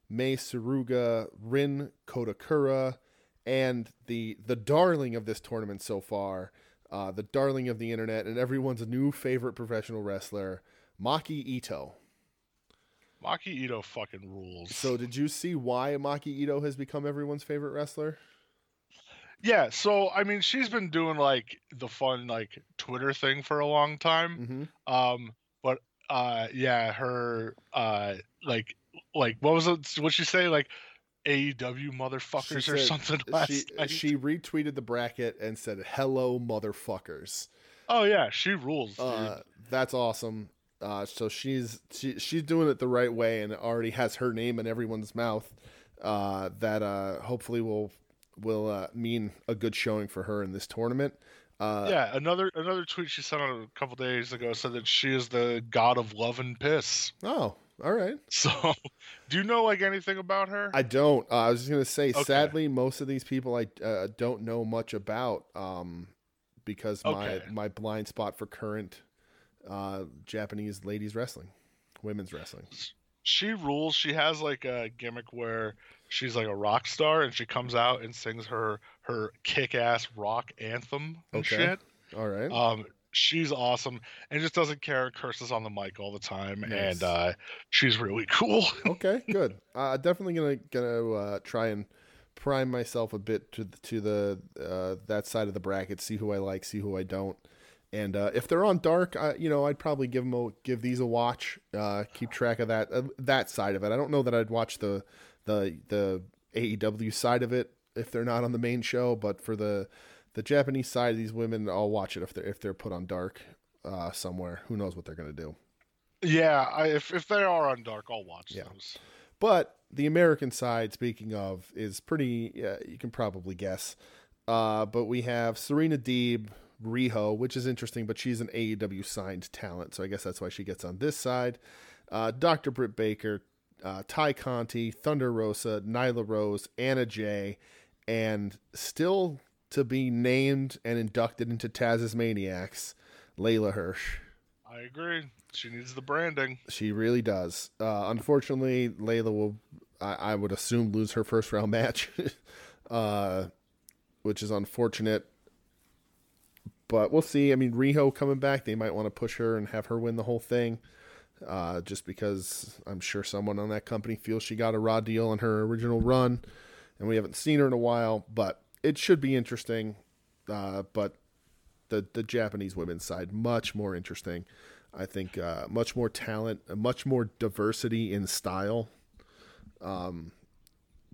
Mei Suruga, Rin Kadokura, and the the darling of this tournament so far, uh, the darling of the internet and everyone's new favorite professional wrestler, Maki Ito. Maki Ito fucking rules. So, did you see why Maki Ito has become everyone's favorite wrestler? yeah, so I mean, she's been doing like the fun like Twitter thing for a long time. Mm-hmm. Um, uh, yeah, her uh, like like what was it? What she say? Like AEW motherfuckers or something last she, she retweeted the bracket and said, "Hello, motherfuckers." Oh yeah, she rules. Uh, that's awesome. Uh, so she's she, she's doing it the right way and already has her name in everyone's mouth. Uh, that uh, hopefully will will uh, mean a good showing for her in this tournament. Uh, yeah, another another tweet she sent out a couple days ago said that she is the god of love and piss. Oh, all right. So, do you know like anything about her? I don't. Uh, I was just gonna say. Okay. Sadly, most of these people I uh, don't know much about, um, because my Okay. my blind spot for current uh, Japanese ladies wrestling, women's wrestling. she rules. She has like a gimmick where she's like a rock star and she comes out and sings her her kick ass rock anthem and Okay. shit. All right. Um, she's awesome and just doesn't care. Curses on the mic all the time, Nice. and uh, she's really cool. okay, good. Uh, definitely gonna gonna uh, try and prime myself a bit to the, to the uh, that side of the bracket. See who I like, see who I don't. And uh, if they're on dark, I, you know, I'd probably give them a, give these a watch. Uh, keep track of that uh, that side of it. I don't know that I'd watch the the the AEW side of it if they're not on the main show, but for the the Japanese side of these women, I'll watch it if they're if they're put on dark. uh, somewhere. Who knows what they're gonna do? Yeah, I, if if they are on Dark, I'll watch Yeah. those. But the American side, speaking of, is pretty. Yeah, you can probably guess. Uh, but we have Serena Deeb, Riho, which is interesting, but she's an AEW signed talent, so I guess that's why she gets on this side. Uh, Dr. Britt Baker, uh, Tay Conti, Thunder Rosa, Nyla Rose, Anna Jay, and still to be named and inducted into Taz's Maniacs, Leyla Hirsch. I agree. She needs the branding. She really does. Uh, unfortunately, Layla will, I, I would assume, lose her first round match, uh, which is unfortunate. But we'll see. I mean, Riho coming back, they might want to push her and have her win the whole thing, uh, just because I'm sure someone on that company feels she got a raw deal on her original run, and we haven't seen her in a while. But it should be interesting. Uh, but the the Japanese women's side much more interesting. I think uh, much more talent, much more diversity in style. Um,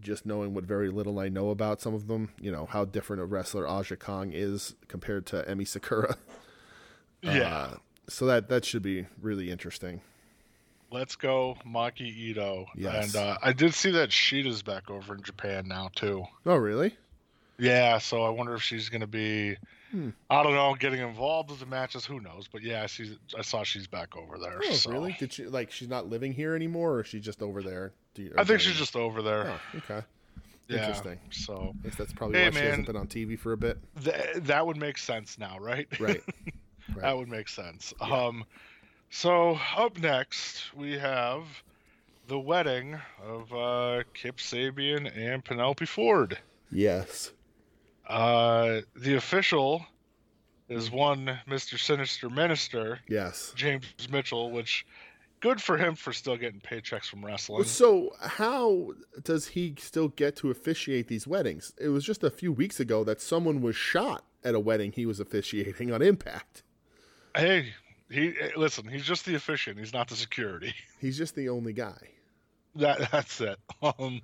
just knowing what very little I know about some of them, you know how different a wrestler Aja Kong is compared to Emi Sakura. Yeah. Uh, so that that should be really interesting. Let's go, Maki Ito. Yes. And uh, I did see that Shida's back over in Japan now too. Oh, really? Yeah, so I wonder if she's gonna be Hmm. I don't know, getting involved with the matches, who knows? But yeah, I see I saw she's back over there. Oh, so. really? Did she like she's not living here anymore, or is she just over there? You, I think she's just over there. Oh, okay. yeah. Interesting. So I guess that's probably Hey, why she hasn't been on TV for a bit. th- that would make sense now, right? Right. that would make sense. Yeah. Um, so up next we have the wedding of uh, Kip Sabian and Penelope Ford. Yes. Uh, the official is one Mr. Sinister Minister, Yes. James Mitchell, which good for him for still getting paychecks from wrestling. So how does he still get to officiate these weddings? It was just a few weeks ago that someone was shot at a wedding he was officiating on Impact. Hey, he eh, listen. He's just the efficient. He's not the security. He's just the only guy. That that's it. Um,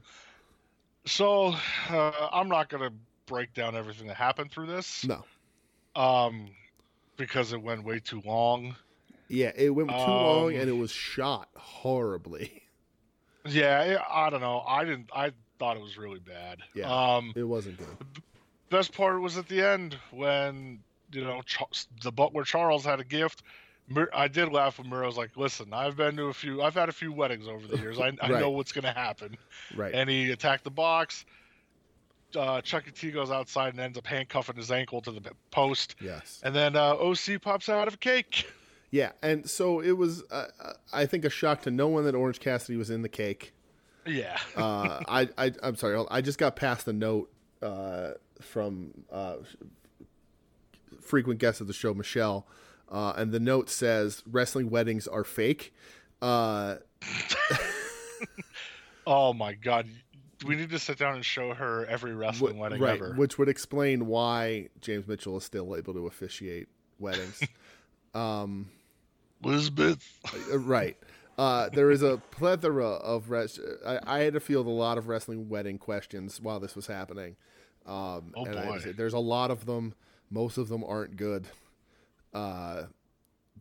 so uh, I'm not gonna break down everything that happened through this, No. um, because it went way too long. Yeah, it went too long Um, and it was shot horribly. Yeah, I I don't know. I didn't. I thought it was really bad. Yeah. Um, It wasn't good. best part was at the end when you know Ch- the butler Charles had a gift. I did laugh when Miro was like, "Listen, I've been to a few. I've had a few weddings over the years. I, I Right. know what's gonna happen." Right. and he attacked the box. Uh, Chucky T goes outside and ends up handcuffing his ankle to the post, yes. and then uh, OC pops out of a cake. Yeah, and so it was. Uh, uh, I think a shock to no one that Orange Cassidy was in the cake. Yeah, Uh, I, I, I'm sorry. I just got past a note uh, from uh, frequent guest of the show, Michelle, uh, and the note says wrestling weddings are fake. Uh, oh my god, we need to sit down and show her every wrestling wh- wedding right, ever. which would explain why James Mitchell is still able to officiate weddings. um, Elizabeth. Uh, right. Uh, there is a plethora of res- I, I had to field a lot of wrestling wedding questions while this was happening. Um, Oh, and I- boy. there's a lot of them. Most of them aren't good, uh,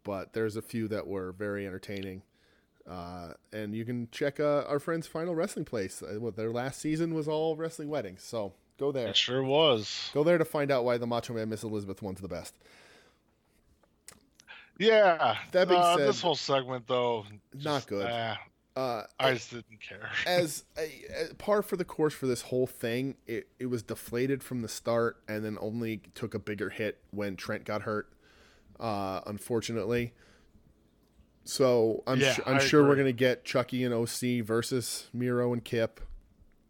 but there's a few that were very entertaining. Uh, and you can check uh, our friend's final wrestling place. Uh, what their last season was all wrestling weddings. So go there. It sure was. Go there to find out why the Macho Man Miss Elizabeth one's the best. Yeah. That being uh, said, this whole segment though, not good. eh, Uh, I just didn't care. as a, a par for the course for this whole thing, it, it was deflated from the start and then only took a bigger hit when Trent got hurt, uh, unfortunately. So I'm, Yeah, I'm I sure we're going to get Chucky and OC versus Miro and Kip.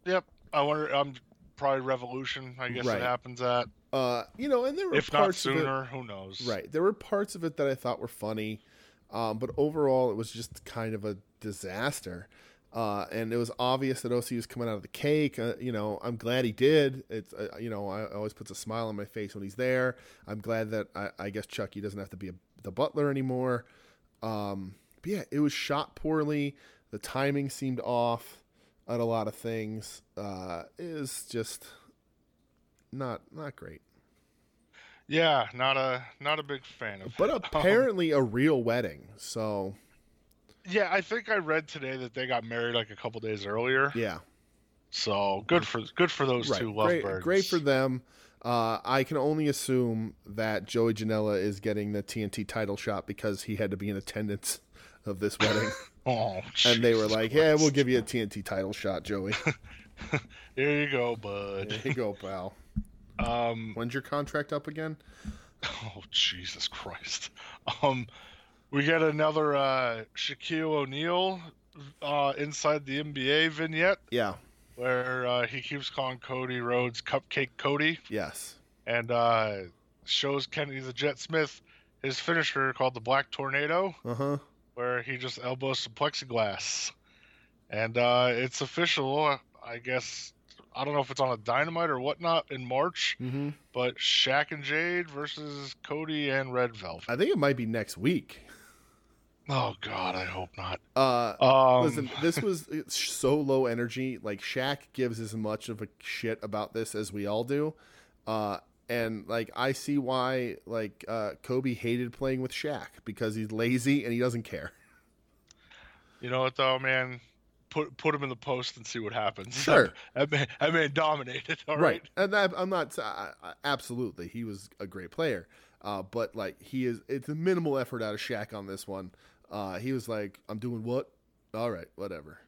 Yep. I wonder. I'm probably Revolution. I guess Right. it happens at. Uh, you know, and there were If not parts of it, sooner, who knows? Right. There were parts of it that I thought were funny, um, but overall it was just kind of a disaster. Uh, and it was obvious that OC was coming out of the cake. Uh, you know, I'm glad he did. It's uh, you know, I always puts a smile on my face when he's there. I'm glad that I, I guess Chucky doesn't have to be a, the butler anymore. Um, but yeah, it was shot poorly. The timing seemed off at a lot of things. Uh, it was just not not great. Yeah, not a not a big fan of. But it. Um, apparently a real wedding. So yeah, I think I read today that they got married like a couple days earlier. yeah, So good for good for those right. two Great, lovebirds. great for them. Uh, I can only assume that Joey Janela is getting the TNT title shot because he had to be in attendance of this wedding, Oh, and they were like, "Yeah, we'll give you a TNT title shot, Joey. Here you go, bud. Here you go, pal. Um, When's your contract up again?" oh Jesus Christ. Um, we get another uh, Shaquille O'Neal uh, inside the NBA vignette Yeah. where uh, he keeps calling Cody Rhodes Cupcake Cody Yes. and uh, shows Kenny the Jet Smith his finisher called the Black Tornado. Uh huh. where he just elbows some plexiglass. And uh, it's official, I guess. I don't know if it's on a dynamite or whatnot in March, Mm-hmm. but Shaq and Jade versus Cody and Red Velvet. I think it might be next week. Oh God, I hope not. Uh, Um, listen, this was so low energy. Like Shaq gives as much of a shit about this as we all do. Uh, and like I see why like uh, Kobe hated playing with Shaq because he's lazy and he doesn't care. you know what though, man? Put put him in the post and see what happens. Sure. that man, that man dominated. All right. right. And that, I'm not I, I, absolutely he was a great player. Uh, but like he is, it's a minimal effort out of Shaq on this one. Uh, he was like, "I'm doing what? All right, whatever."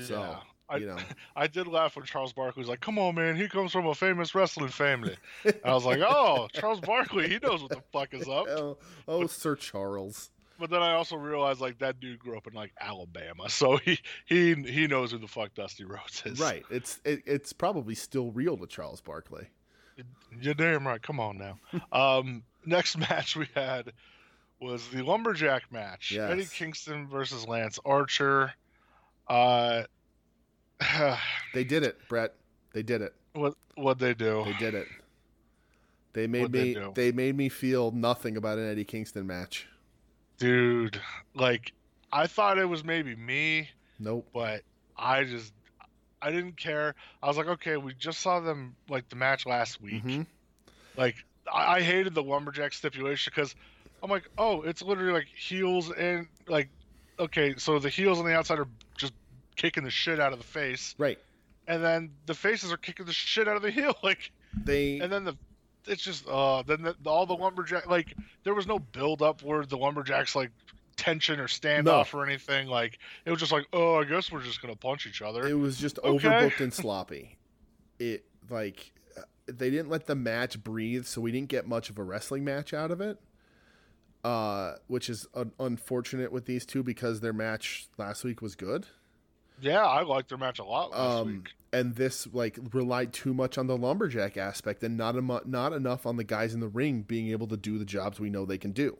So, yeah. I, you know. I did laugh when Charles Barkley was like, "Come on, man, he comes from a famous wrestling family." I was like, "Oh, Charles Barkley, he knows what the fuck is up." oh, oh, Sir Charles. But then I also realized like that dude grew up in like Alabama, so he he he knows who the fuck Dusty Rhodes is. Right. It's it, it's probably still real to Charles Barkley. You're damn right. Come on now. um, next match we had was the lumberjack match. Yes. Eddie Kingston versus Lance Archer. Uh, They did it, Brett. They did it. what what they do? They did it. They made What'd me do? they made me feel nothing about an Eddie Kingston match. Dude, like I thought it was maybe me, Nope. but I just I didn't care. I was like, okay, we just saw them like the match last week. hmm Like I, I hated the lumberjack stipulation because I'm like, oh, it's literally like heels and like, okay, so the heels on the outside are just kicking the shit out of the face, Right. and then the faces are kicking the shit out of the heel, like, They and then the it's just uh then the, all the lumberjack like there was no build up where the lumberjacks like tension or standoff or anything like it was just like oh I guess we're just gonna punch each other. it was just Okay. overbooked and sloppy. It like uh, they didn't let the match breathe, so we didn't get much of a wrestling match out of it. Uh, which is un- unfortunate with these two because their match last week was good. yeah, I liked their match a lot last um, week. and this like relied too much on the lumberjack aspect and not emo- not enough on the guys in the ring being able to do the jobs we know they can do.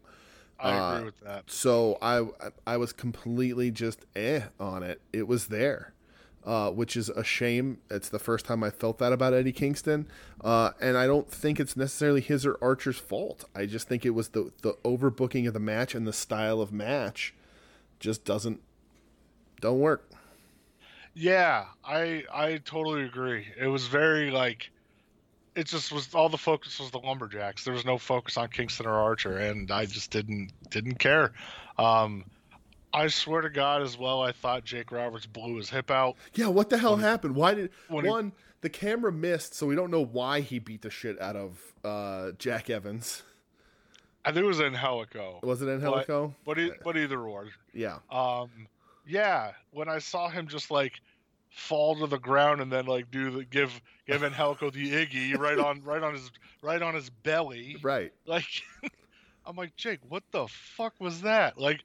I uh, agree with that. So I I was completely just eh on it. It was there, uh, which is a shame. It's the first time I felt that about Eddie Kingston, uh, and I don't think it's necessarily his or Archer's fault. I just think it was the the overbooking of the match and the style of match just doesn't don't work. Yeah, I I totally agree. It was very like it just was all the focus was the lumberjacks. There was no focus on Kingston or Archer, and I just didn't didn't care. Um, I swear to God, as well, I thought Jake Roberts blew his hip out. Yeah, what the hell happened? Why did when he- one the camera missed, so we don't know why he beat the shit out of uh, Jack Evans. I think it was Angelico, Was it Angelico? but e- but either or. Yeah. Um, yeah, when I saw him just like fall to the ground and then like do the give give Angelico the Iggy right on right on his right on his belly. Right. Like, I'm like, Jake, what the fuck was that? Like,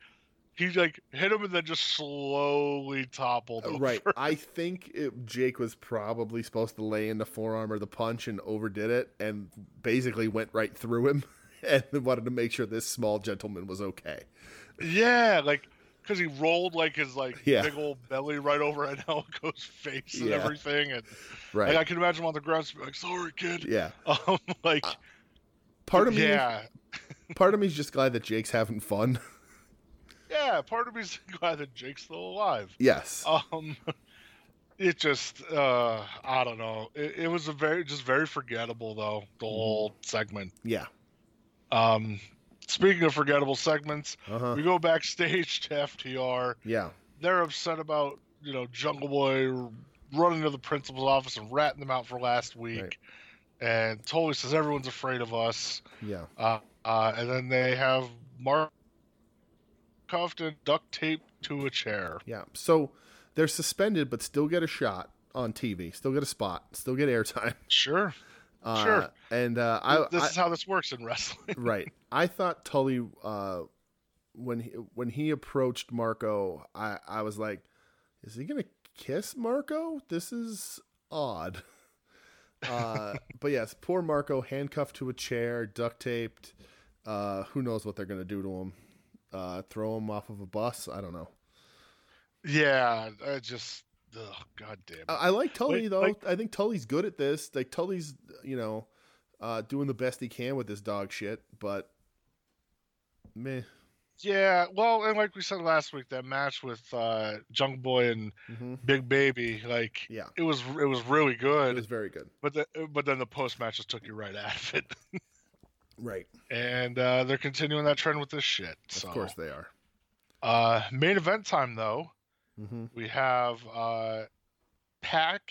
he like hit him and then just slowly toppled. Over. Uh, Right. I think it, Jake was probably supposed to lay in the forearm or the punch and overdid it and basically went right through him and wanted to make sure this small gentleman was okay. Yeah, like, cause he rolled like his like Yeah. big old belly right over Angelico's face and Yeah. everything, and Right. like I can imagine him on the ground, like, "Sorry, kid." yeah. Um, like, Part of me yeah, part of me's just glad that Jake's having fun. Yeah. Part of me's glad that Jake's still alive. yes. Um, it just, uh, I don't know. It, it was a very, just very forgettable though. The whole segment. Yeah. Um, speaking of forgettable segments, Uh-huh. we go backstage to FTR. Yeah. They're upset about you know Jungle Boy running to the principal's office and ratting them out for last week. Right. And Tully says everyone's afraid of us. Yeah. Uh, uh, and then they have Mark cuffed and duct taped to a chair. Yeah. So they're suspended, but still get a shot on TV. Still get a spot. Still get airtime. Sure. Uh, Sure. And uh, I, this I is how this works in wrestling. right. I thought Tully uh, when he, when he approached Marco, I I was like, is he gonna kiss Marco? This is odd. Uh, but yes, poor Marco handcuffed to a chair, duct taped. Uh, who knows what they're gonna do to him? Uh, throw him off of a bus? I don't know. yeah, I just, ugh, god damn. I, I like Tully Wait, though. like- I think Tully's good at this. Like Tully's, you know, uh, doing the best he can with this dog shit. But meh. yeah, well, and like we said last week, that match with uh, Jungle Boy and hmm Big Baby, like Yeah, it was it was really good. it was very good. But the, but then the post match just took you right out of it, Right. and uh, they're continuing that trend with this shit. Of course they are. uh, main event time though, hmm we have uh, Pac,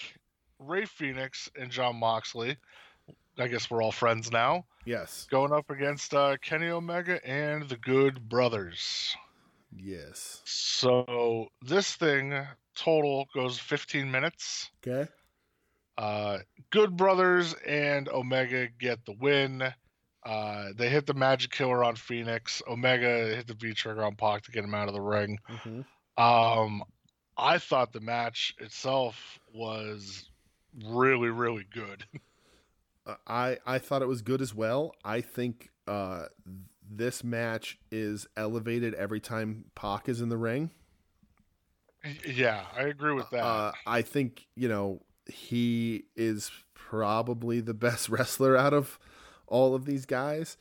Rey Fenix, and Jon Moxley. I guess we're all friends now. Yes. Going up against uh, Kenny Omega and the Good Brothers. Yes. So this thing total goes 15 minutes. Okay. Uh, Good Brothers and Omega get the win. Uh, they hit the Magic Killer on Fenix. Omega hit the V trigger on Pac to get him out of the ring. hmm Um, I thought the match itself was really, really good. Uh, I I thought it was good as well. I think uh, this match is elevated every time Pac is in the ring. yeah, I agree with that. Uh, I think you know he is probably the best wrestler out of all of these guys.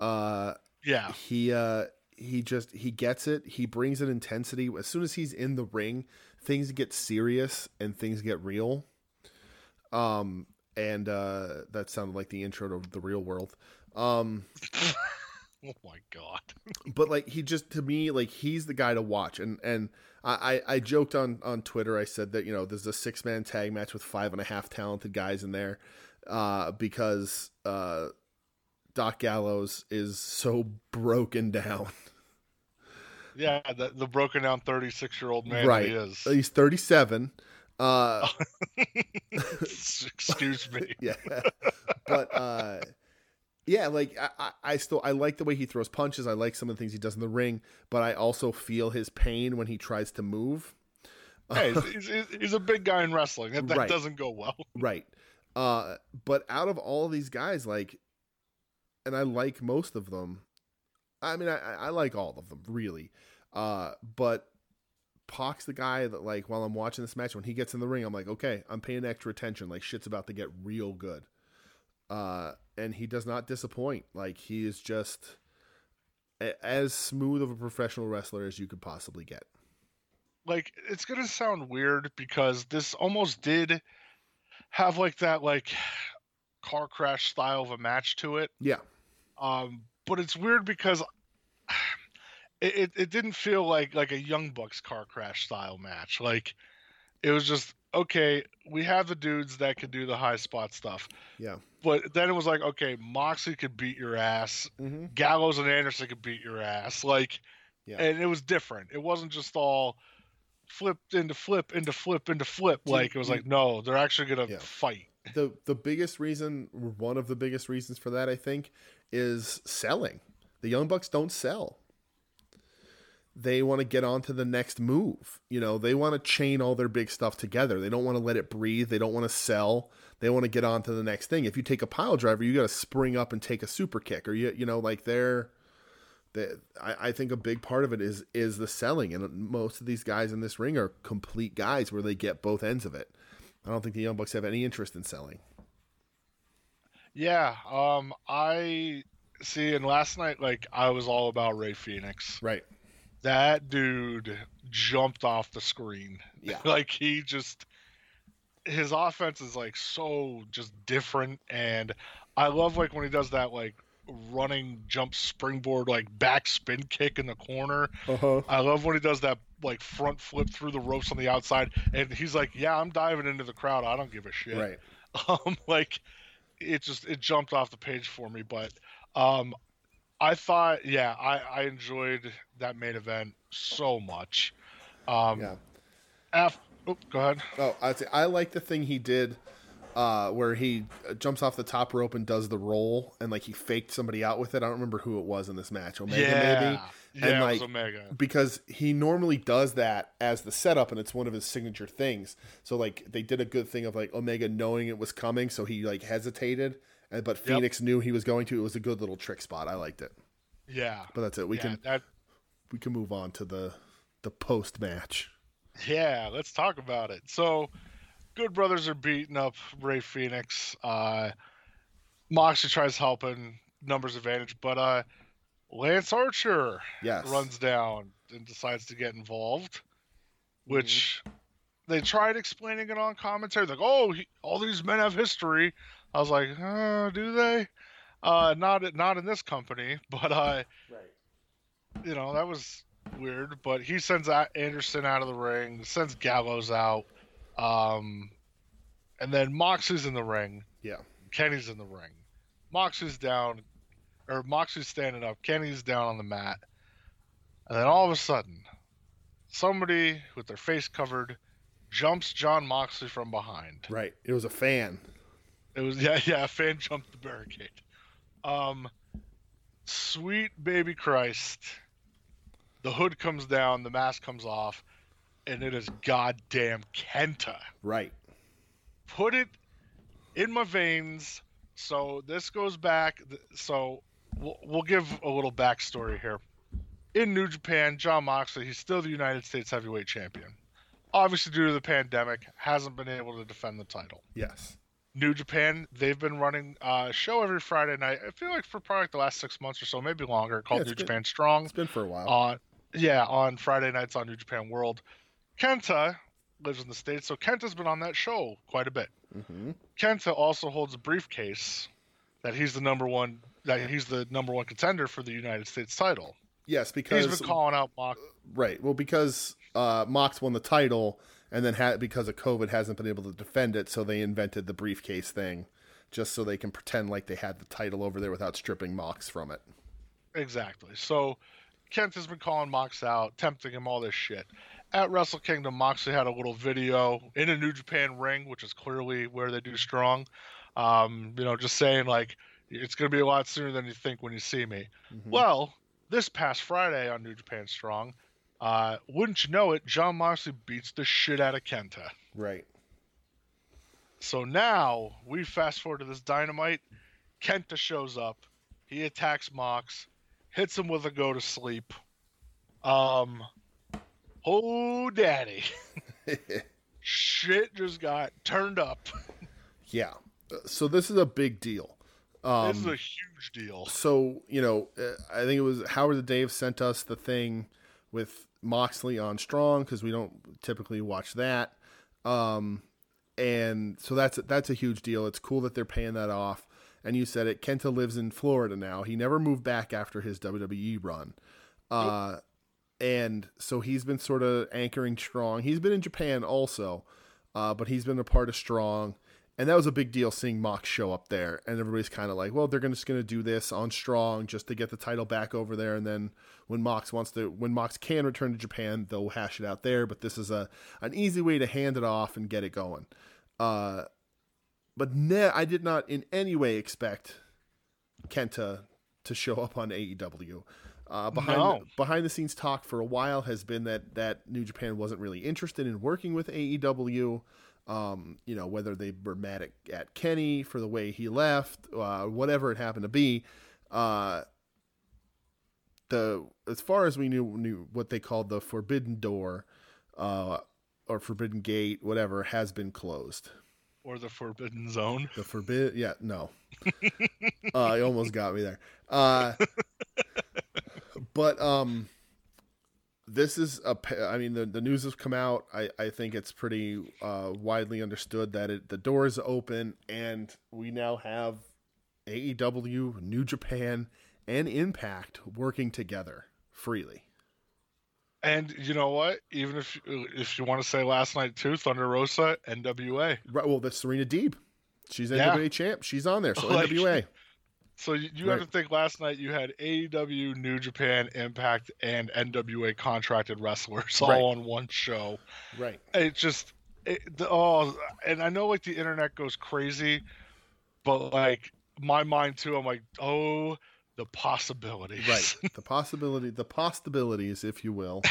Uh, yeah, he uh, he just he gets it. He brings an intensity. As soon as he's in the ring, things get serious and things get real. Um, and uh, that sounded like the intro to the real world. Um, oh my god. but like he just to me like he's the guy to watch and and I, I I joked on on Twitter I said that you know there's a six man tag match with five and a half talented guys in there uh because uh Doc Gallows is so broken down Yeah, the, the broken down 36 year old man Right. he is. he's 37 uh Excuse me. yeah but uh yeah like I, I still i like the way he throws punches i like some of the things he does in the ring but i also feel his pain when he tries to move Hey, he's, he's, he's a big guy in wrestling. That, that Right. doesn't go well. right uh but out of all these guys like and i like most of them. I mean i i like all of them really. Uh but Pac's the guy that like while I'm watching this match when he gets in the ring I'm like okay I'm paying extra attention. Like shit's about to get real good. Uh and he does not disappoint. Like he is just a- as smooth of a professional wrestler as you could possibly get. Like, it's going to sound weird because this almost did have like that, like, car crash style of a match to it. yeah Um, but it's weird because it, it, it didn't feel like like a Young Bucks car crash style match. Like it was just okay. We have the dudes that can do the high spot stuff, yeah but then it was like okay, Moxley could beat your ass, mm-hmm. Gallows and Anderson could beat your ass. Like, Yeah. and it was different. It wasn't just all flip into flip into flip into flip. Like it was like no, they're actually gonna Yeah. fight. the the biggest reason one of the biggest reasons for that I think is selling. The Young Bucks don't sell. They want to get on to the next move. You know, they want to chain all their big stuff together. They don't want to let it breathe. They don't want to sell. They want to get on to the next thing. If you take a pile driver, you got to spring up and take a super kick, or you you know like they're. they I, I think a big part of it is is the selling, and most of these guys in this ring are complete guys where they get both ends of it. I don't think the Young Bucks have any interest in selling. Yeah. Um. I see. And last night, like I was all about Rey Fenix. Right. that dude jumped off the screen. Yeah. like he just his offense is like so just different and I love like when he does that like running jump springboard like back spin kick in the corner. Uh-huh. I love when he does that like front flip through the ropes on the outside, and he's like, "Yeah, I'm diving into the crowd. I don't give a shit." Right. Um, like it just it jumped off the page for me, but um, I thought, yeah, I I enjoyed that main event so much. Um, Yeah. Af- oh, go ahead. Oh, I'd say I like the thing he did uh, where he uh, jumps off the top rope and does the roll and like he faked somebody out with it. I don't remember who it was in this match. Omega yeah, maybe. Yeah, And, like, was Omega. because he normally does that as the setup and it's one of his signature things. So like they did a good thing of like Omega knowing it was coming, so he like hesitated, and but Fenix knew he was going to. It was a good little trick spot. I liked it. Yeah, But that's it. We yeah, can that. we can move on to the the post match. Yeah, let's talk about it. So, Good Brothers are beating up Rey Fenix. Uh, Moxley tries helping, numbers advantage, but uh, Lance Archer Yes. runs down and decides to get involved, Mm-hmm. which they tried explaining it on commentary. Like, oh, he, all these men have history. I was like, uh, do they? Uh, not not in this company, but uh, Right. you know that was weird. But he sends Anderson out of the ring, sends Gallows out, um, and then Moxley's in the ring. Yeah. Kenny's in the ring. Moxley's down, or Moxley's standing up. Kenny's down on the mat, and then all of a sudden, somebody with their face covered jumps Jon Moxley from behind. Right. It was a fan. It was yeah yeah. A fan jumped the barricade. Um, sweet baby Christ. The hood comes down, the mask comes off, and it is goddamn Kenta. Right. Put it in my veins. So this goes back. So we'll, we'll give a little backstory here. In New Japan, Jon Moxley, he's still the United States Heavyweight Champion. Obviously, due to the pandemic, hasn't been able to defend the title. Yes. New Japan, they've been running a show every Friday night. I feel like for probably like the last six months or so, maybe longer, called it's New been- Japan Strong. It's been for a while. On yeah, on Friday nights on New Japan World. Kenta lives in the States, so Kenta's been on that show quite a bit. hmm Kenta also holds a briefcase that he's the number one that he's the number one contender for the United States title. Yes, because He's been calling out Mox. right. Well, because uh, Mox won the title, and then ha- because of COVID hasn't been able to defend it, so they invented the briefcase thing, just so they can pretend like they had the title over there without stripping Mox from it. Exactly. So Kent has been calling Mox out, tempting him all this shit. At Wrestle Kingdom, Moxley had a little video in a New Japan ring, which is clearly where they do strong. Um, you know, just saying like it's gonna be a lot sooner than you think when you see me. Mhm. Well, this past Friday on New Japan Strong, uh, wouldn't you know it, Jon Moxley beats the shit out of Kenta. right. So now we fast forward to this dynamite. Kenta shows up. He attacks Mox, hits him with a go to sleep. Um, oh daddy, shit just got turned up. yeah. Uh, So this is a big deal. Um, this is a huge deal. so you know, uh, I think it was Howard the Dave sent us the thing with Moxley on Strong because we don't typically watch that. Um, and so that's that's a huge deal. It's cool that they're paying that off. And you said it. Kenta lives in Florida now. He never moved back after his WWE run. Uh, and so he's been sort of anchoring Strong. He's been in Japan also, uh, but he's been a part of Strong. And that was a big deal seeing Mox show up there. And everybody's kind of like, well, they're just going to do this on Strong just to get the title back over there. And then when Mox wants to, when Mox can return to Japan, they'll hash it out there. But this is a an easy way to hand it off and get it going. Uh, but ne- I did not in any way expect Kenta to show up on AEW. Uh, behind No. behind the scenes talk for a while has been that that New Japan wasn't really interested in working with AEW. Um, you know whether they were mad at, at Kenny for the way he left, uh, whatever it happened to be. Uh, the as far as we knew, knew what they called the Forbidden Door, uh, or Forbidden Gate, whatever, has been closed. Or the Forbidden Zone. The forbid, yeah, no. uh, you almost got me there. Uh, but um, this is a i mean, the, the news has come out. I, I think it's pretty uh, widely understood that it, the door is open, and we now have AEW, New Japan, and Impact working together freely. And you know what? Even if if you want to say last night too, Thunder Rosa, NWA. Right. Well, that's Serena Deeb. She's NWA yeah. champ. She's on there. So like, NWA. So you, you right. have to think last night you had AEW, New Japan, Impact, and NWA contracted wrestlers all right. on one show. Right. It just it, the, oh, and I know like the internet goes crazy, but like my mind too, I'm like, oh, the possibilities. Right. The possibility, the possibilities, if you will.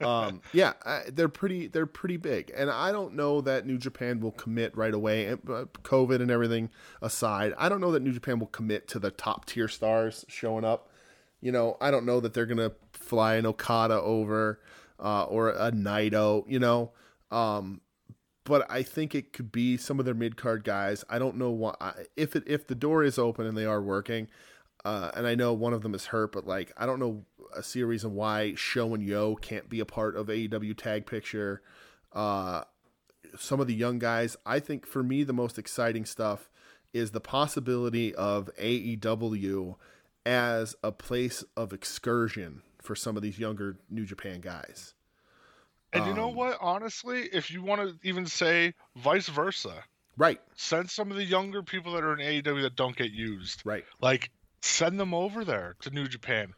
um, yeah, I, they're pretty, they're pretty big, and I don't know that New Japan will commit right away. COVID and everything aside, I don't know that New Japan will commit to the top tier stars showing up. You know, I don't know that they're gonna fly an Okada over uh, or a Naito. You know, um, but I think it could be some of their mid card guys. I don't know why if it if the door is open and they are working. Uh, and I know one of them is hurt, but like I don't know I see a reason why SHO and YOH can't be a part of AEW tag picture. Uh, some of the young guys, I think for me the most exciting stuff is the possibility of AEW as a place of excursion for some of these younger New Japan guys. And um, you know um, what? Honestly, if you want to even say vice versa, right? Send some of the younger people that are in AEW that don't get used, right? Like send them over there to New Japan.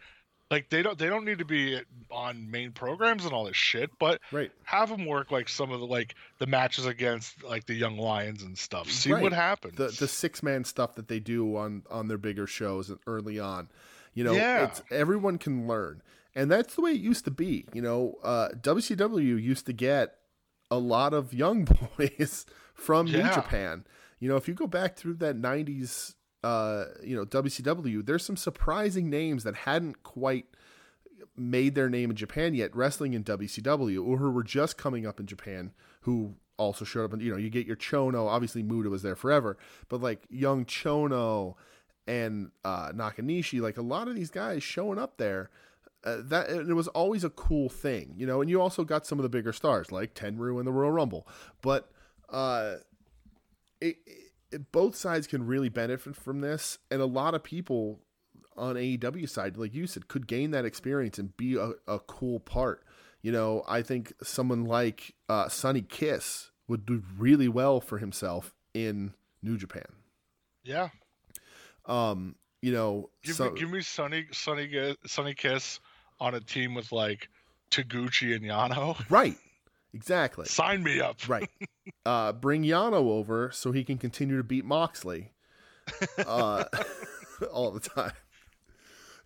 Like they don't they don't need to be on main programs and all this shit, but right. have them work like some of the like the matches against like the young lions and stuff. See right. what happens. The the six man stuff that they do on on their bigger shows early on. You know, yeah. it's everyone can learn. And that's the way it used to be. You know, uh, WCW used to get a lot of young boys from yeah. New Japan. You know, if you go back through that 90s uh, you know, WCW, there's some surprising names that hadn't quite made their name in Japan yet, wrestling in WCW, or who were just coming up in Japan, who also showed up. And you know, you get your Chono. Obviously, Muta was there forever, but like young Chono and uh, Nakanishi, like a lot of these guys showing up there. Uh, that it was always a cool thing, you know. And you also got some of the bigger stars like Tenryu in the Royal Rumble, but uh, it, both sides can really benefit from this, and a lot of people on AEW side, like you said, could gain that experience and be a, a cool part. You know, I think someone like uh, Sonny Kiss would do really well for himself in New Japan. Yeah. Um, you know, give, so, me, give me Sonny Sonny Sonny Kiss on a team with like Taguchi and Yano. Right. Exactly. Sign me up. right. Uh, bring Yano over so he can continue to beat Moxley uh, all the time.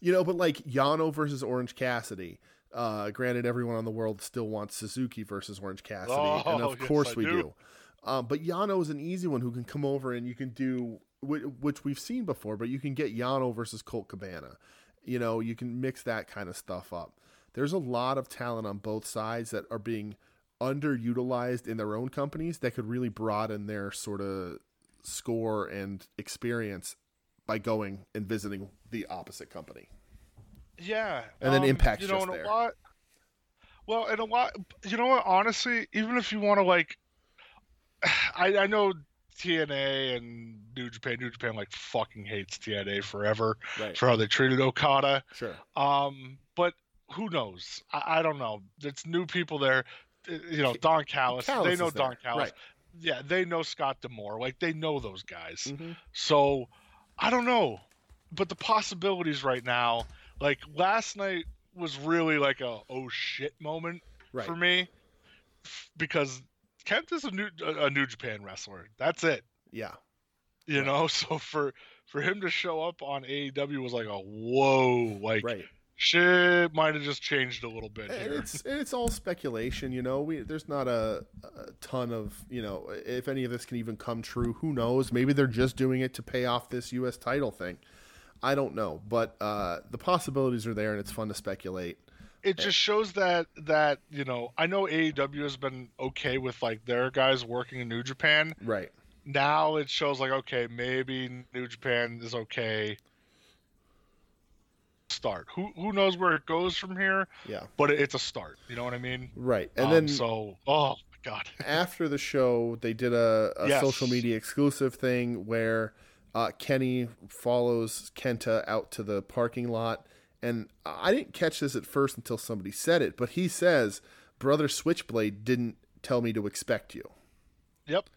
You know, but like Yano versus Orange Cassidy. Uh, granted, everyone on the world still wants Suzuki versus Orange Cassidy, oh, and of yes, course I we do. do. Um, but Yano is an easy one who can come over and you can do which we've seen before, but you can get Yano versus Colt Cabana. You know, you can mix that kind of stuff up. There's a lot of talent on both sides that are being underutilized in their own companies that could really broaden their sort of score and experience by going and visiting the opposite company. Yeah, and then um, impact you know, just there. Lot, well, and a lot, you know what? Honestly, even if you want to like, I I know TNA and New Japan. New Japan like fucking hates TNA forever right. for how they treated Okada. Sure. Um, but who knows? I, I, don't know. It's new people there you know Don Callis. Callis they know Don Callis. Right. Yeah, they know Scott D'Amore. Like they know those guys. Mm-hmm. So I don't know, but the possibilities right now, like last night was really like a oh shit moment right. for me because Kent is a new a New Japan wrestler. That's it. Yeah. You right. know, so for for him to show up on AEW was like a whoa, like right shit might have just changed a little bit and here. It's it's all speculation, you know. We there's not a, a, ton of you know if any of this can even come true. Who knows? Maybe they're just doing it to pay off this U.S. title thing. I don't know, but uh, the possibilities are there, and it's fun to speculate. It just shows that that you know I know AEW has been okay with like their guys working in New Japan. Right now, it shows like okay, maybe New Japan is okay start. Who who knows where it goes from here? Yeah. But it's a start. You know what I mean? Right. And um, then so oh my god. after the show, they did a, a yes. social media exclusive thing where Uh, Kenny follows Kenta out to the parking lot, and I didn't catch this at first until somebody said it, but he says, "Brother Switchblade didn't tell me to expect you." Yep.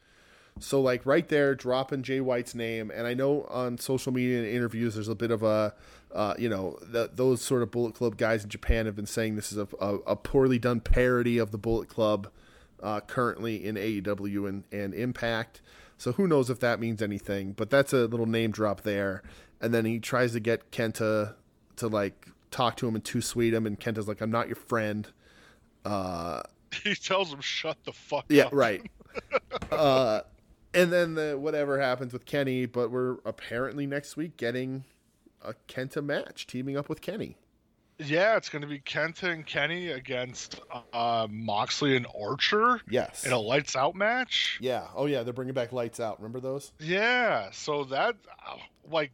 So like right there, dropping Jay White's name, and I know on social media and interviews, there's a bit of a, uh, you know, the, those sort of Bullet Club guys in Japan have been saying this is a, a, a poorly done parody of the Bullet Club, uh, currently in AEW and, and Impact. So who knows if that means anything? But that's a little name drop there, and then he tries to get Kenta to like talk to him and too sweet him, and Kenta's like, "I'm not your friend." Uh, he tells him, "Shut the fuck yeah, up." right. uh, and then the whatever happens with Kenny, but we're apparently next week getting a Kenta match, teaming up with Kenny. Yeah, it's going to be Kenta and Kenny against uh, Moxley and Archer Yes. in a lights out match. yeah. Oh yeah, they're bringing back Lights Out. Remember those? Yeah, so that uh, like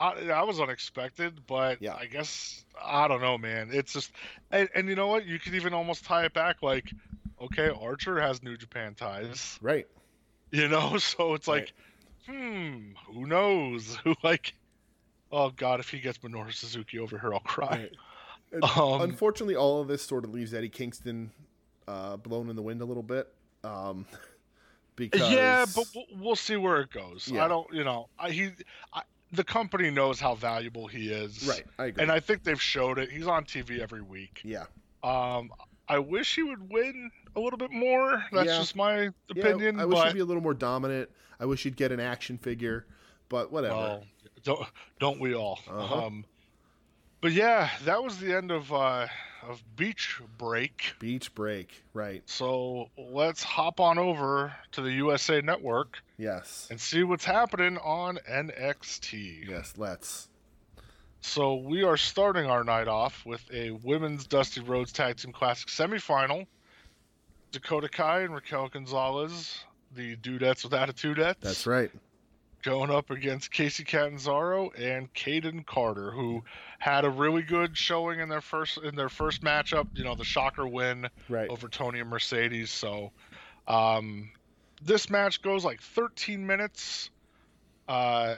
I, that was unexpected, but Yeah. I guess I don't know, man. It's just and, and you know what? You could even almost tie it back like, okay, Archer has New Japan ties, Right. You know, so it's like, hmm, who knows? Who like, oh god, if he gets Minoru Suzuki over here, I'll cry. And Um, Unfortunately, all of this sort of leaves Eddie Kingston uh, blown in the wind a little bit. Um, because Yeah, but we'll, we'll see where it goes. Yeah. I don't, you know, I, he, I, the company knows how valuable he is, right, I agree. And I think they've showed it. He's on TV every week. yeah, Um, I wish he would win a little bit more. That's Yeah. just my yeah. opinion. I wish but he'd be a little more dominant. I wish he'd get an action figure, but whatever. well, don't don't we all? Uh-huh. Um, but yeah, that was the end of uh, of Beach Break. Beach break. Right. So let's hop on over to the USA Network Yes. and see what's happening on NXT. Yes. Let's. So we are starting our night off with a women's Dusty Rhodes Tag Team Classic semifinal. Dakota Kai and Raquel Gonzalez, the dudettes with attitudettes. That's right. Going up against Kacy Catanzaro and Kayden Carter, who had a really good showing in their first in their first matchup. You know, the shocker win Right. over Toni and Mercedes. So, um, this match goes like 13 minutes. Uh,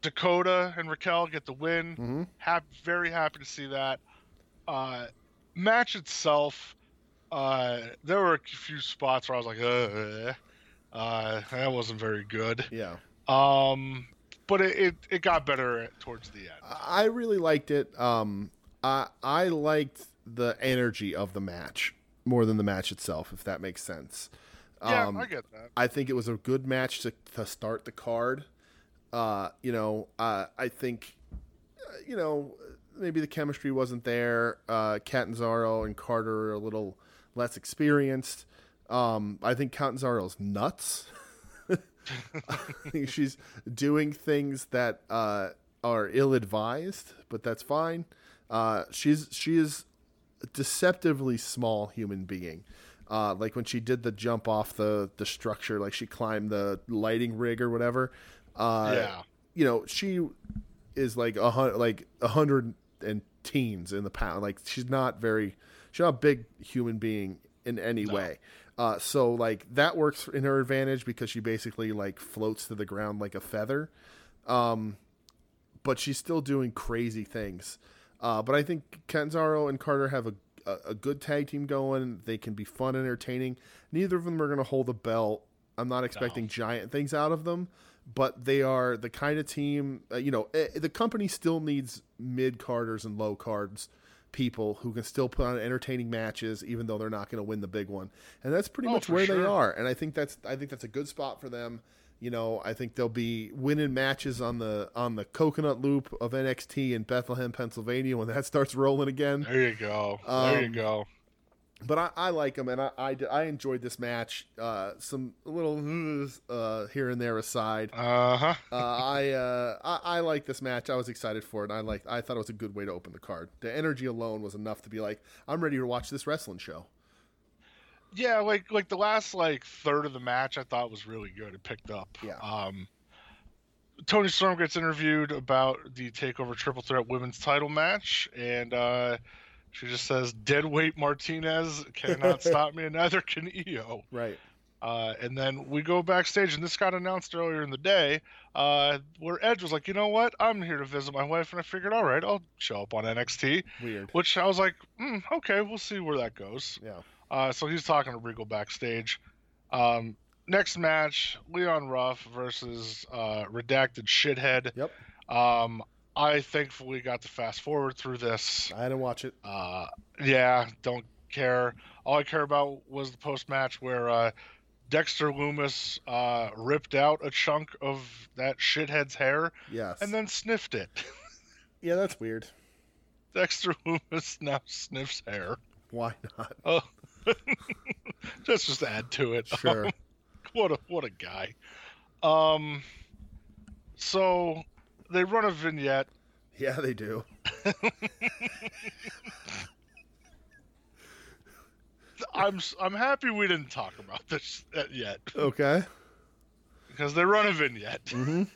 Dakota and Raquel get the win. hmm Hap- very happy to see that. Uh, match itself, uh, there were a few spots where I was like, uh, uh, that wasn't very good. Yeah. Um, but it, it, it got better towards the end. I really liked it. Um, I I liked the energy of the match more than the match itself, if that makes sense. Yeah, Um, I get that. I think it was a good match to, to start the card. Uh, you know, uh, I think, uh, you know, maybe the chemistry wasn't there. Uh, Catanzaro and Carter are a little less experienced. Um, I think Catanzaro's nuts. I think she's doing things that uh, are ill-advised, but that's fine. Uh, she's she is a deceptively small human being. Uh, like when she did the jump off the the structure, like she climbed the lighting rig or whatever. Uh, yeah. you know she is like a hundred, like a hundred and teens in the pound. Like she's not very, she's not a big human being in any No. way. Uh, so like that works in her advantage because she basically like floats to the ground like a feather. Um, but she's still doing crazy things. Uh, but I think Kenzaro and Carter have a, a, a good tag team going. They can be fun, and entertaining. Neither of them are going to hold a belt. I'm not expecting giant things out of them, but they are the kind of team. Uh, you know, eh, the company still needs mid carders and low cards people who can still put on entertaining matches, even though they're not going to win the big one. And that's pretty Oh, much where they are. And I think that's I think that's a good spot for them. You know, I think they'll be winning matches on the on the coconut loop of NXT in Bethlehem, Pennsylvania when that starts rolling again. There you go. there you Um, go. But I, I like them, and I, I, I enjoyed this match. Uh, some little uh, here and there aside, Uh huh. uh, I, uh, I I like this match. I was excited for it. And I like I thought it was a good way to open the card. The energy alone was enough to be like, I'm ready to watch this wrestling show. Yeah, like like the last like third of the match, I thought was really good. It picked up. Yeah. Um, Toni Storm gets interviewed about the Takeover Triple Threat Women's Title match, and uh, she just says, "Deadweight Martinez cannot stop me, and neither can Io." Right. Uh, and then we go backstage, and this got announced earlier in the day, uh, where Edge was like, "You know what? I'm here to visit my wife," and I figured, all right, I'll show up on NXT. Weird. Which I was like, mm, okay, we'll see where that goes. Yeah. Uh, so he's talking to Regal backstage. Um, next match, Leon Ruff versus uh, Redacted Shithead. Yep. Um, I thankfully got to fast forward through this. I didn't watch it. Uh, yeah, don't care. All I care about was the post match where uh, Dexter Loomis uh, ripped out a chunk of that shithead's hair Yes. and then sniffed it. yeah, that's weird. Dexter Loomis now sniffs hair. Why not? Oh, let's just add to it. Sure. what a what a guy. Um, so they run a vignette. Yeah, they do. I'm I'm happy we didn't talk about this yet Okay. because they run a vignette. Mm-hmm.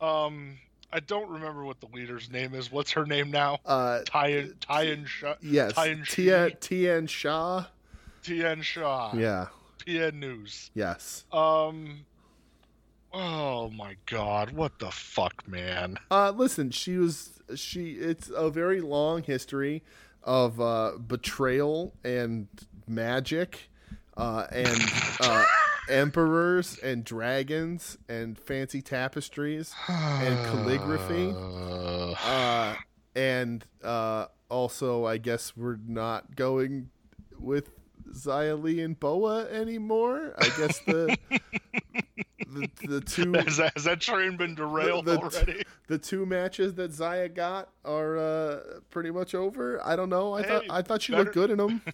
Um, I don't remember what the leader's name is. What's her name now? Uh, Tyan Tyan Shaw. yes. Tien Shi. Tien Shaw. Tien Shaw. Yeah. PN News. Yes. Um. Oh my God! What the fuck, man? Uh, listen, she was she. It's a very long history of uh, betrayal and magic, uh, and uh, emperors and dragons and fancy tapestries and calligraphy. Uh, and uh, also, I guess we're not going with Xia Li and Boa anymore. I guess the the, the two has, that, has that train been derailed the- already? the two matches that Zaya got are uh, pretty much over. I don't know. I thought Hey, I thought she better- looked good in them.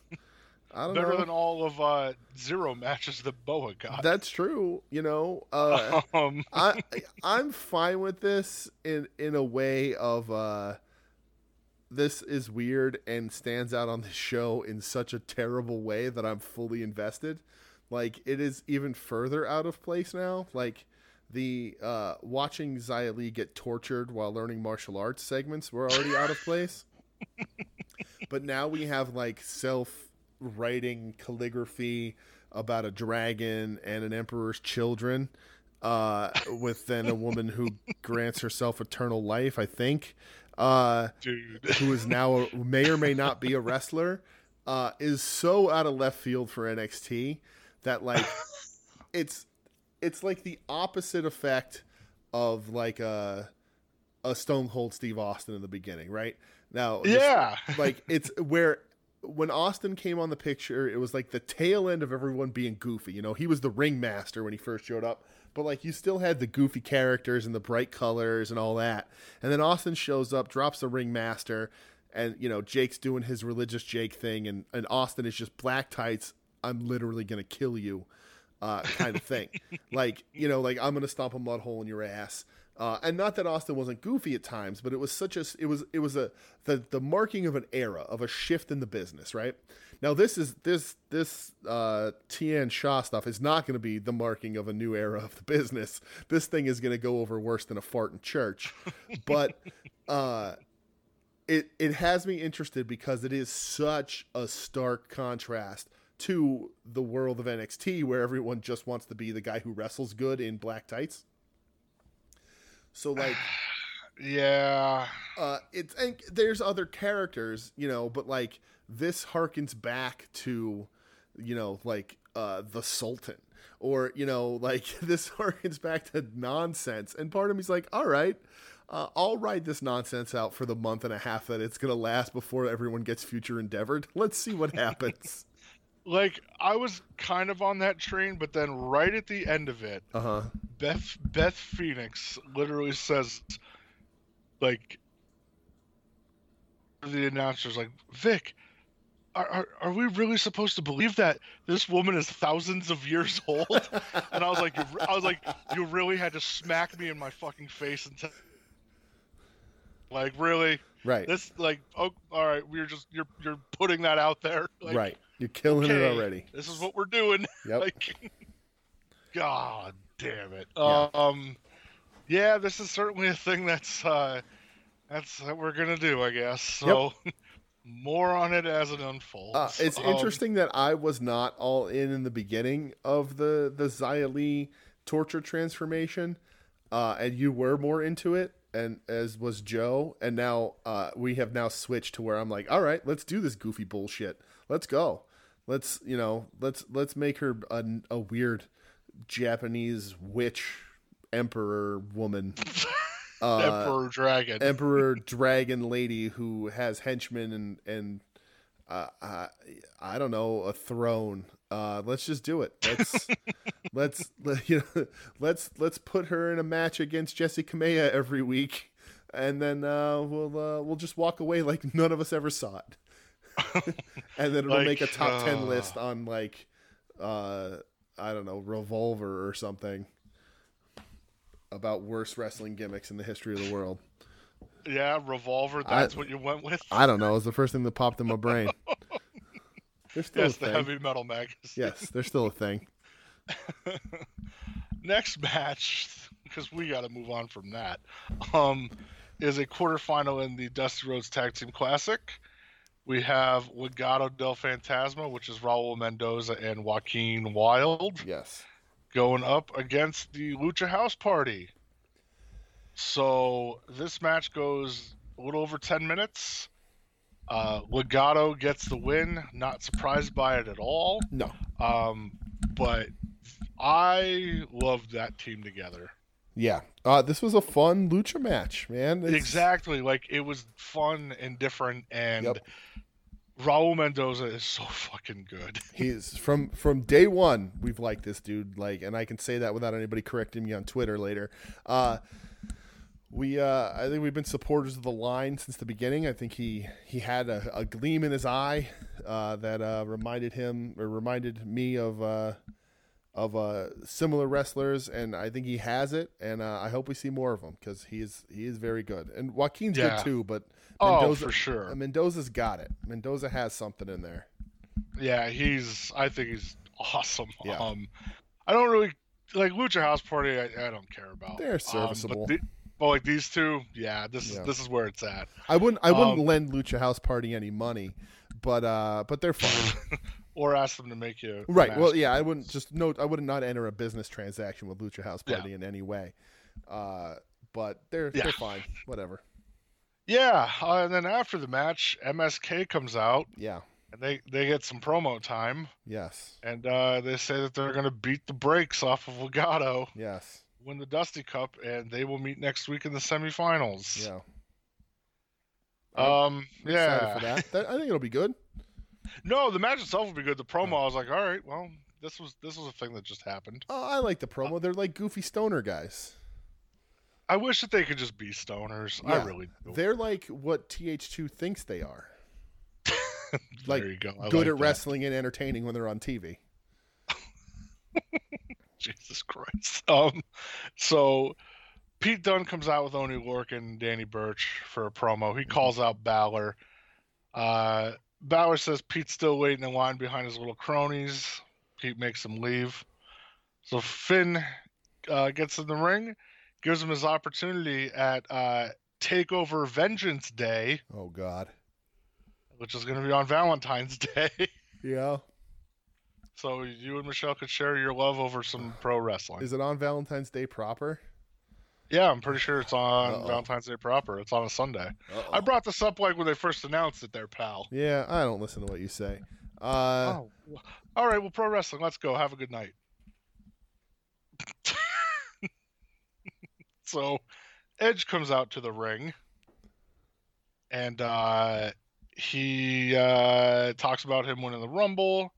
I don't Better know. than all of uh, zero matches that Boa got. That's true. You know, uh, um, I I'm fine with this in in a way of uh, this is weird and stands out on the show in such a terrible way that I'm fully invested. Like it is even further out of place now. Like the uh, watching Xia Li get tortured while learning martial arts segments were already out of place. but now we have like self writing calligraphy about a dragon and an emperor's children uh, with then a woman who grants herself eternal life, I think, uh, dude. who is now a, may or may not be a wrestler, uh, is so out of left field for NXT that like it's it's like the opposite effect of like a a Stone Cold Steve Austin in the beginning, right? Now, just- Yeah. like it's where when Austin came on the picture, it was like the tail end of everyone being goofy. You know, he was the ringmaster when he first showed up, but like you still had the goofy characters and the bright colors and all that. And then Austin shows up, drops the ringmaster, and you know Jake's doing his religious Jake thing, and and Austin is just black tights. I'm literally gonna kill you, uh, kind of thing. like you know, like I'm gonna stomp a mud hole in your ass. Uh, and not that Austin wasn't goofy at times, but it was such a it was it was a the the marking of an era of a shift in the business, right? Now this is this this uh, Tian Shaw stuff is not going to be the marking of a new era of the business. This thing is going to go over worse than a fart in church, but uh, it it has me interested because it is such a stark contrast to the world of NXT where everyone just wants to be the guy who wrestles good in black tights. So like yeah. uh it's and there's other characters, you know, but like this harkens back to you know, like uh the Sultan or you know, like this harkens back to nonsense. And part of me's like, "All right, uh, I'll ride this nonsense out for the month and a half that it's going to last before everyone gets future endeavored. Let's see what happens." Like I was kind of on that train, but then right at the end of it, uh-huh. Beth Beth Phoenix literally says, like, the announcer's like, Vic, are, are, are we really supposed to believe that this woman is thousands of years old? and I was like, you, I was like, you really had to smack me in my fucking face and tell, like, really? Right. This like, oh, all right, we're just you're you're putting that out there, like, right. You're killing it already. This is what we're doing. Yep. Like, God damn it. Yeah. Um, yeah, this is certainly a thing that's uh, that's that we're gonna do, I guess. So, more on it as it unfolds. Uh, it's Um, interesting that I was not all in in the beginning of the the Xia Li torture transformation, uh, and you were more into it, and as was Joe, and now uh, we have now switched to where I'm like, all right, let's do this goofy bullshit. Let's go. Let's you know let's let's make her a, a weird Japanese witch emperor woman. Uh, Emperor Dragon. emperor dragon lady who has henchmen and and uh, I, I don't know a throne. Uh, let's just do it. Let's let's let, you know, let's let's put her in a match against Jessi Kamea every week, and then uh, we'll uh, we'll just walk away like none of us ever saw it, and then it'll Like, make a top ten uh, list on like uh, I don't know Revolver or something about worst wrestling gimmicks in the history of the world. yeah, Revolver. I- That's what you went with. I don't know. It was the first thing that popped in my brain. They're still yes, the heavy metal magazine. Yes, they're still a thing. Next match, because we got to move on from that, um, is a quarterfinal in the Dusty Rhodes Tag Team Classic. We have Legado del Fantasma, which is Raul Mendoza and Joaquin Wilde, Yes. going up against the Lucha House Party. So this match goes a little over 10 minutes. Uh, Legado gets the win. Not surprised by it at all. No. Um, but I loved that team together. Yeah. Uh, this was a fun lucha match, man. It's- Exactly. Like it was fun and different, and Yep. Raul Mendoza is so fucking good. He's from from day one. We've liked this dude, like, and I can say that without anybody correcting me on Twitter later. Uh, we, uh, I think we've been supporters of the line since the beginning. I think he he had a, a gleam in his eye uh, that uh, reminded him or reminded me of uh, of uh, similar wrestlers, and I think he has it. And uh, I hope we see more of him because he is he is very good. And Joaquin's Yeah. good too, but Oh, for sure. Mendoza's got it. Mendoza has something in there. Yeah, he's. I think he's awesome. Yeah. Um, I don't really like Lucha House Party. I, I don't care about. They're Um, serviceable. but, the, but like these two, yeah, this is Yeah. this is where it's at. I wouldn't I wouldn't Um, lend Lucha House Party any money, but uh but they're fine. Or ask them to make you right. Well, yeah, I wouldn't just note I would not enter a business transaction with Lucha House Yeah. Party in any way. Uh but they're Yeah. they're fine. Whatever. Yeah, uh, and then after the match, MSK comes out Yeah. and they they get some promo time, Yes. and uh, they say that they're gonna beat the brakes off of Legado, Yes. win the Dusty Cup, and they will meet next week in the semifinals. Yeah. Um. Excited Yeah. for that. that. I think it'll be good. No, the match itself will be good. The promo, I was like, all right, well, this was this was a thing that just happened. Oh, I like the promo. They're like goofy stoner guys. I wish that they could just be stoners. I really do. They're like what TH2 thinks they are. like, go. Good like at that. wrestling and entertaining when they're on TV. Jesus Christ. Um, so Pete Dunne comes out with Oni Lorcan and Danny Burch for a promo. He calls out Balor. Uh, Balor says Pete's still waiting in line behind his little cronies. Pete makes him leave. So Finn uh, gets in the ring, gives him his opportunity at uh, Takeover Vengeance Day, Oh God. which is going to be on Valentine's Day. Yeah. so you and Michelle could share your love over some pro wrestling. Is it on Valentine's Day proper? Yeah, I'm pretty sure it's on Uh-oh. Valentine's Day proper. It's on a Sunday. Uh-oh. I brought this up like when they first announced it there, pal. Yeah, I don't listen to what you say. Uh, oh. All right, well, pro wrestling. Let's go. Have a good night. so, Edge comes out to the ring, and uh, he uh, talks about him winning the Rumble,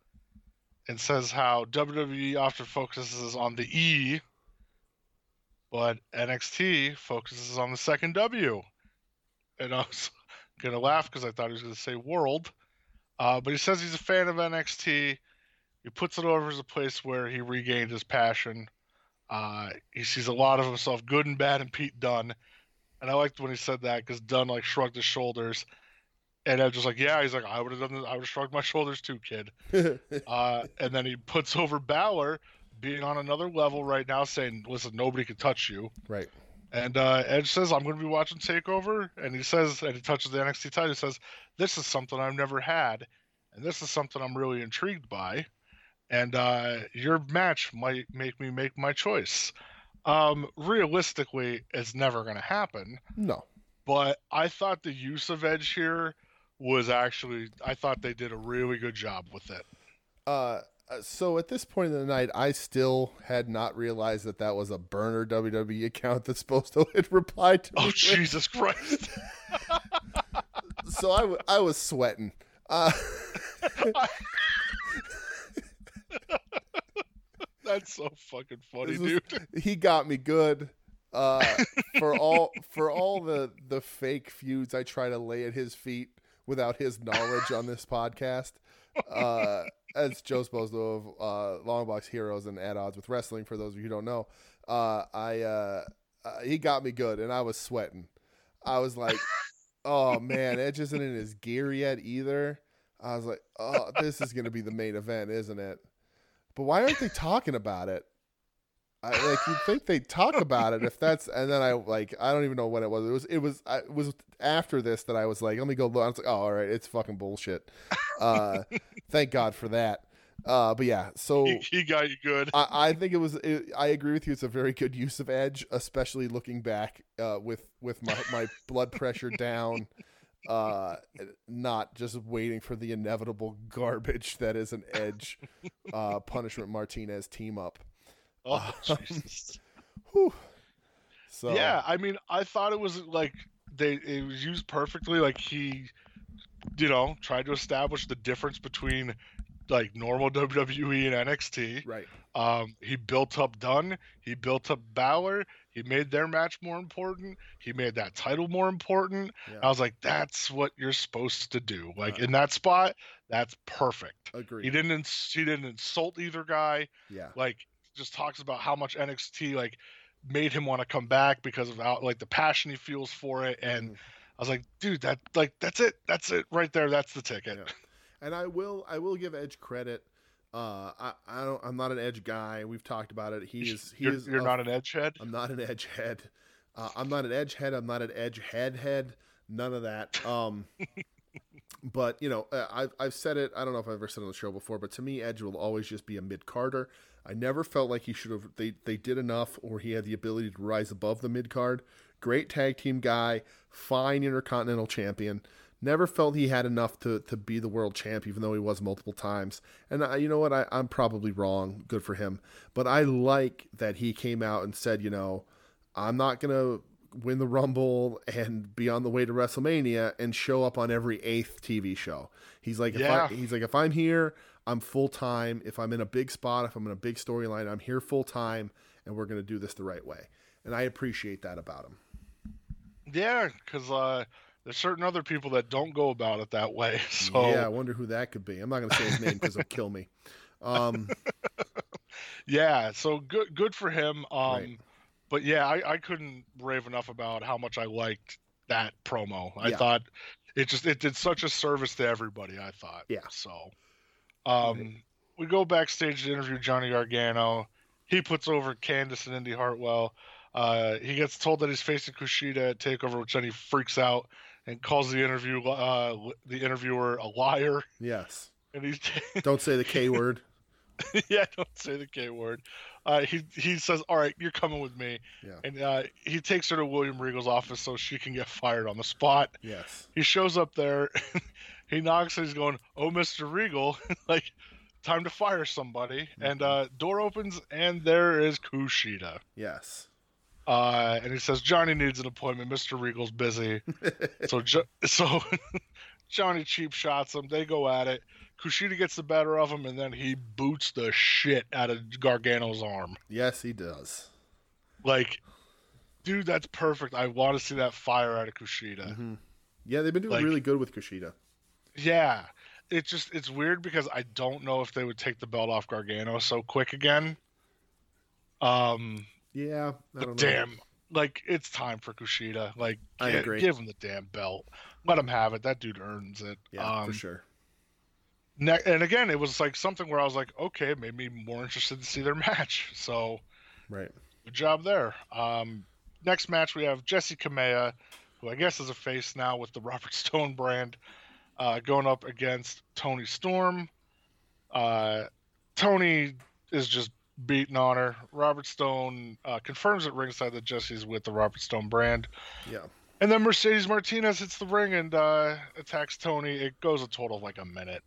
and says how WWE often focuses on the E, but NXT focuses on the second W. And I was gonna laugh because I thought he was gonna say World. Uh, but he says he's a fan of NXT. He puts it over as a place where he regained his passion. Uh, he sees a lot of himself, good and bad, in Pete Dunne. And I liked when he said that because Dunne like shrugged his shoulders, and I was just like, "Yeah." He's like, "I would have done this. I would have shrugged my shoulders too, kid." Uh, and then he puts over Balor, being on another level right now, saying, "Listen, nobody can touch you." right. And uh, Edge says, "I'm going to be watching Takeover," and he says, and he touches the NXT title. He says, "This is something I've never had, and this is something I'm really intrigued by." And uh, your match might make me make my choice. Um, realistically, it's never going to happen. No. But I thought the use of Edge here was actually, I thought they did a really good job with it. Uh, so at this point in the night, I still had not realized that that was a burner WWE account that's supposed to hit reply to. Oh Jesus Christ! so I, w- I was sweating. Uh, That's so fucking funny, dude. he got me good. Uh, for all for all the the fake feuds I try to lay at his feet without his knowledge on this podcast. Uh, as Joe Sposno of uh, Longbox Heroes and At Odds with Wrestling, for those of you who don't know, uh, I uh, uh, he got me good, and I was sweating. I was like, "Oh man, Edge isn't in his gear yet either." I was like, "Oh, this is going to be the main event, isn't it?" But why aren't they talking about it? I, like you'd think they'd talk about it if that's and then I like I don't even know when it was. It was it was I, it was after this that I was like, let me go look. I was like, oh, all right, it's fucking bullshit. Uh, thank God for that. Uh, but yeah, so he, he got you good. I, I think it was. It, I agree with you. It's a very good use of edge, especially looking back uh, with with my my blood pressure down. Uh, not just waiting for the inevitable garbage that is an edge uh, punishment Martinez team up. Oh, Jesus. Whew. So Yeah, I mean, I thought it was like they it was used perfectly. Like he, you know, tried to establish the difference between like normal WWE and NXT. right. Um, he built up Dunne. He built up Balor. He made their match more important. He made that title more important. Yeah. I was like, that's what you're supposed to do. Like in that spot, that's perfect. Agreed. He didn't ins- he didn't insult either guy. yeah. Like just talks about how much NXT like made him want to come back because of how like the passion he feels for it. And Mhm. I was like, dude, that like that's it. That's it right there. That's the ticket. Yeah. and I will I will give Edge credit. Uh, I I don't I'm not an Edge guy. We've talked about it. He is he you're, is you're a- not an edge head. I'm not an Edge head. Uh, I'm not an Edge head. I'm not an Edge head head. None of that. Um, but you know, uh, I've I've said it. I don't know if I've ever said it on the show before, but to me, Edge will always just be a mid carder. I never felt like he should have. They they did enough, or he had the ability to rise above the mid card. Great tag team guy, fine intercontinental champion. Never felt he had enough to, to be the world champ, even though he was multiple times. And I, you know what? I, I'm probably wrong. Good for him. But I like that he came out and said, you know, I'm not going to win the Rumble and be on the way to WrestleMania and show up on every eighth TV show. He's like, if I, he's like, if I'm here, I'm full time. If I'm in a big spot, if I'm in a big storyline, I'm here full time, and we're going to do this the right way. And I appreciate that about him. Yeah, because uh, there's certain other people that don't go about it that way. So Yeah, I wonder who that could be. I'm not going to say his name because he'll kill me. Um, yeah, so good good for him. Um, Right. but yeah, I, I couldn't rave enough about how much I liked that promo. I Yeah. thought it just it did such a service to everybody. I thought. Yeah. So, um, we go backstage to interview Johnny Gargano. He puts over Candice and Indi Hartwell. Uh, he gets told that he's facing Kushida at Takeover, which then he freaks out and calls the interview uh, the interviewer a liar. yes. And he's Don't say the K word. yeah, don't say the K word. Uh, he he says, "All right, you're coming with me," Yeah. and uh, he takes her to William Regal's office so she can get fired on the spot. Yes. He shows up there, he knocks, and he's going, "Oh, Mister Regal, like, time to fire somebody." And uh, door opens, and there is Kushida. Yes. Uh, and he says, "Johnny needs an appointment. Mister Regal's busy." so jo- so Johnny cheap shots him. They go at it. Kushida gets the better of him, and then he boots the shit out of Gargano's arm. yes, he does. Like, dude, that's perfect. I want to see that fire out of Kushida. hmm Yeah, they've been doing Like- really good with Kushida. Yeah, it's just it's weird because I don't know if they would take the belt off Gargano so quick again. Um, Yeah, I but don't know. damn, like it's time for Kushida. Like, I agree. give him the damn belt. Let him have it. That dude earns it. Yeah, um, for sure. Ne- and again, it was like something where I was like, okay, it made me more interested to see their match. So Right. good job there. Um, next match we have Jessi Kamea, who I guess is a face now with the Robert Stone brand, uh, going up against Toni Storm. Uh, Toni is just beating on her. Robert Stone uh, confirms at ringside that Jessi's with the Robert Stone brand. Yeah. And then Mercedes Martinez hits the ring and uh, attacks Toni. It goes a total of like a minute.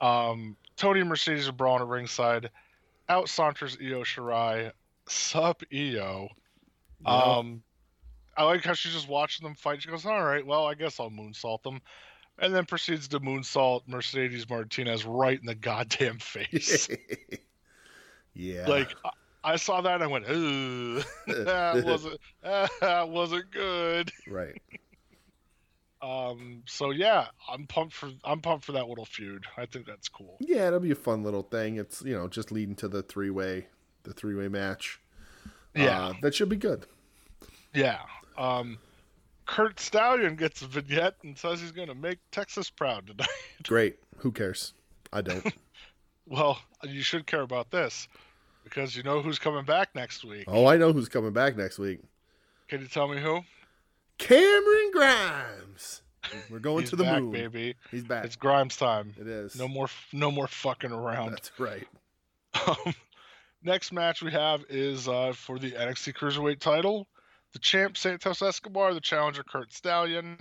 Um, Toni and Mercedes are brawling at ringside. Out saunters Io Shirai. Sup, Io. Yeah. Um, I like how she's just watching them fight. She goes, "All right, well, I guess I'll moonsault them," and then proceeds to moonsault Mercedes Martinez right in the goddamn face. yeah. like I, saw that, and I went, "Ooh, that wasn't that wasn't good." right. Um, so yeah, I'm pumped for I'm pumped for that little feud. I think that's cool. Yeah, it'll be a fun little thing. It's you know just leading to the three way, the three way match. Yeah, Uh, that should be good. yeah. Um, Curt Stallion gets a vignette and says he's going to make Texas proud tonight. Great. Who cares? I don't. well, you should care about this because you know who's coming back next week. oh, I know who's coming back next week. Can you tell me who? Cameron Grimes. We're going to the back, moon. baby. He's back. It's Grimes time. it is. No more, no more fucking around. That's right. Um, next match we have is uh, for the NXT Cruiserweight title. The champ Santos Escobar, the challenger Curt Stallion.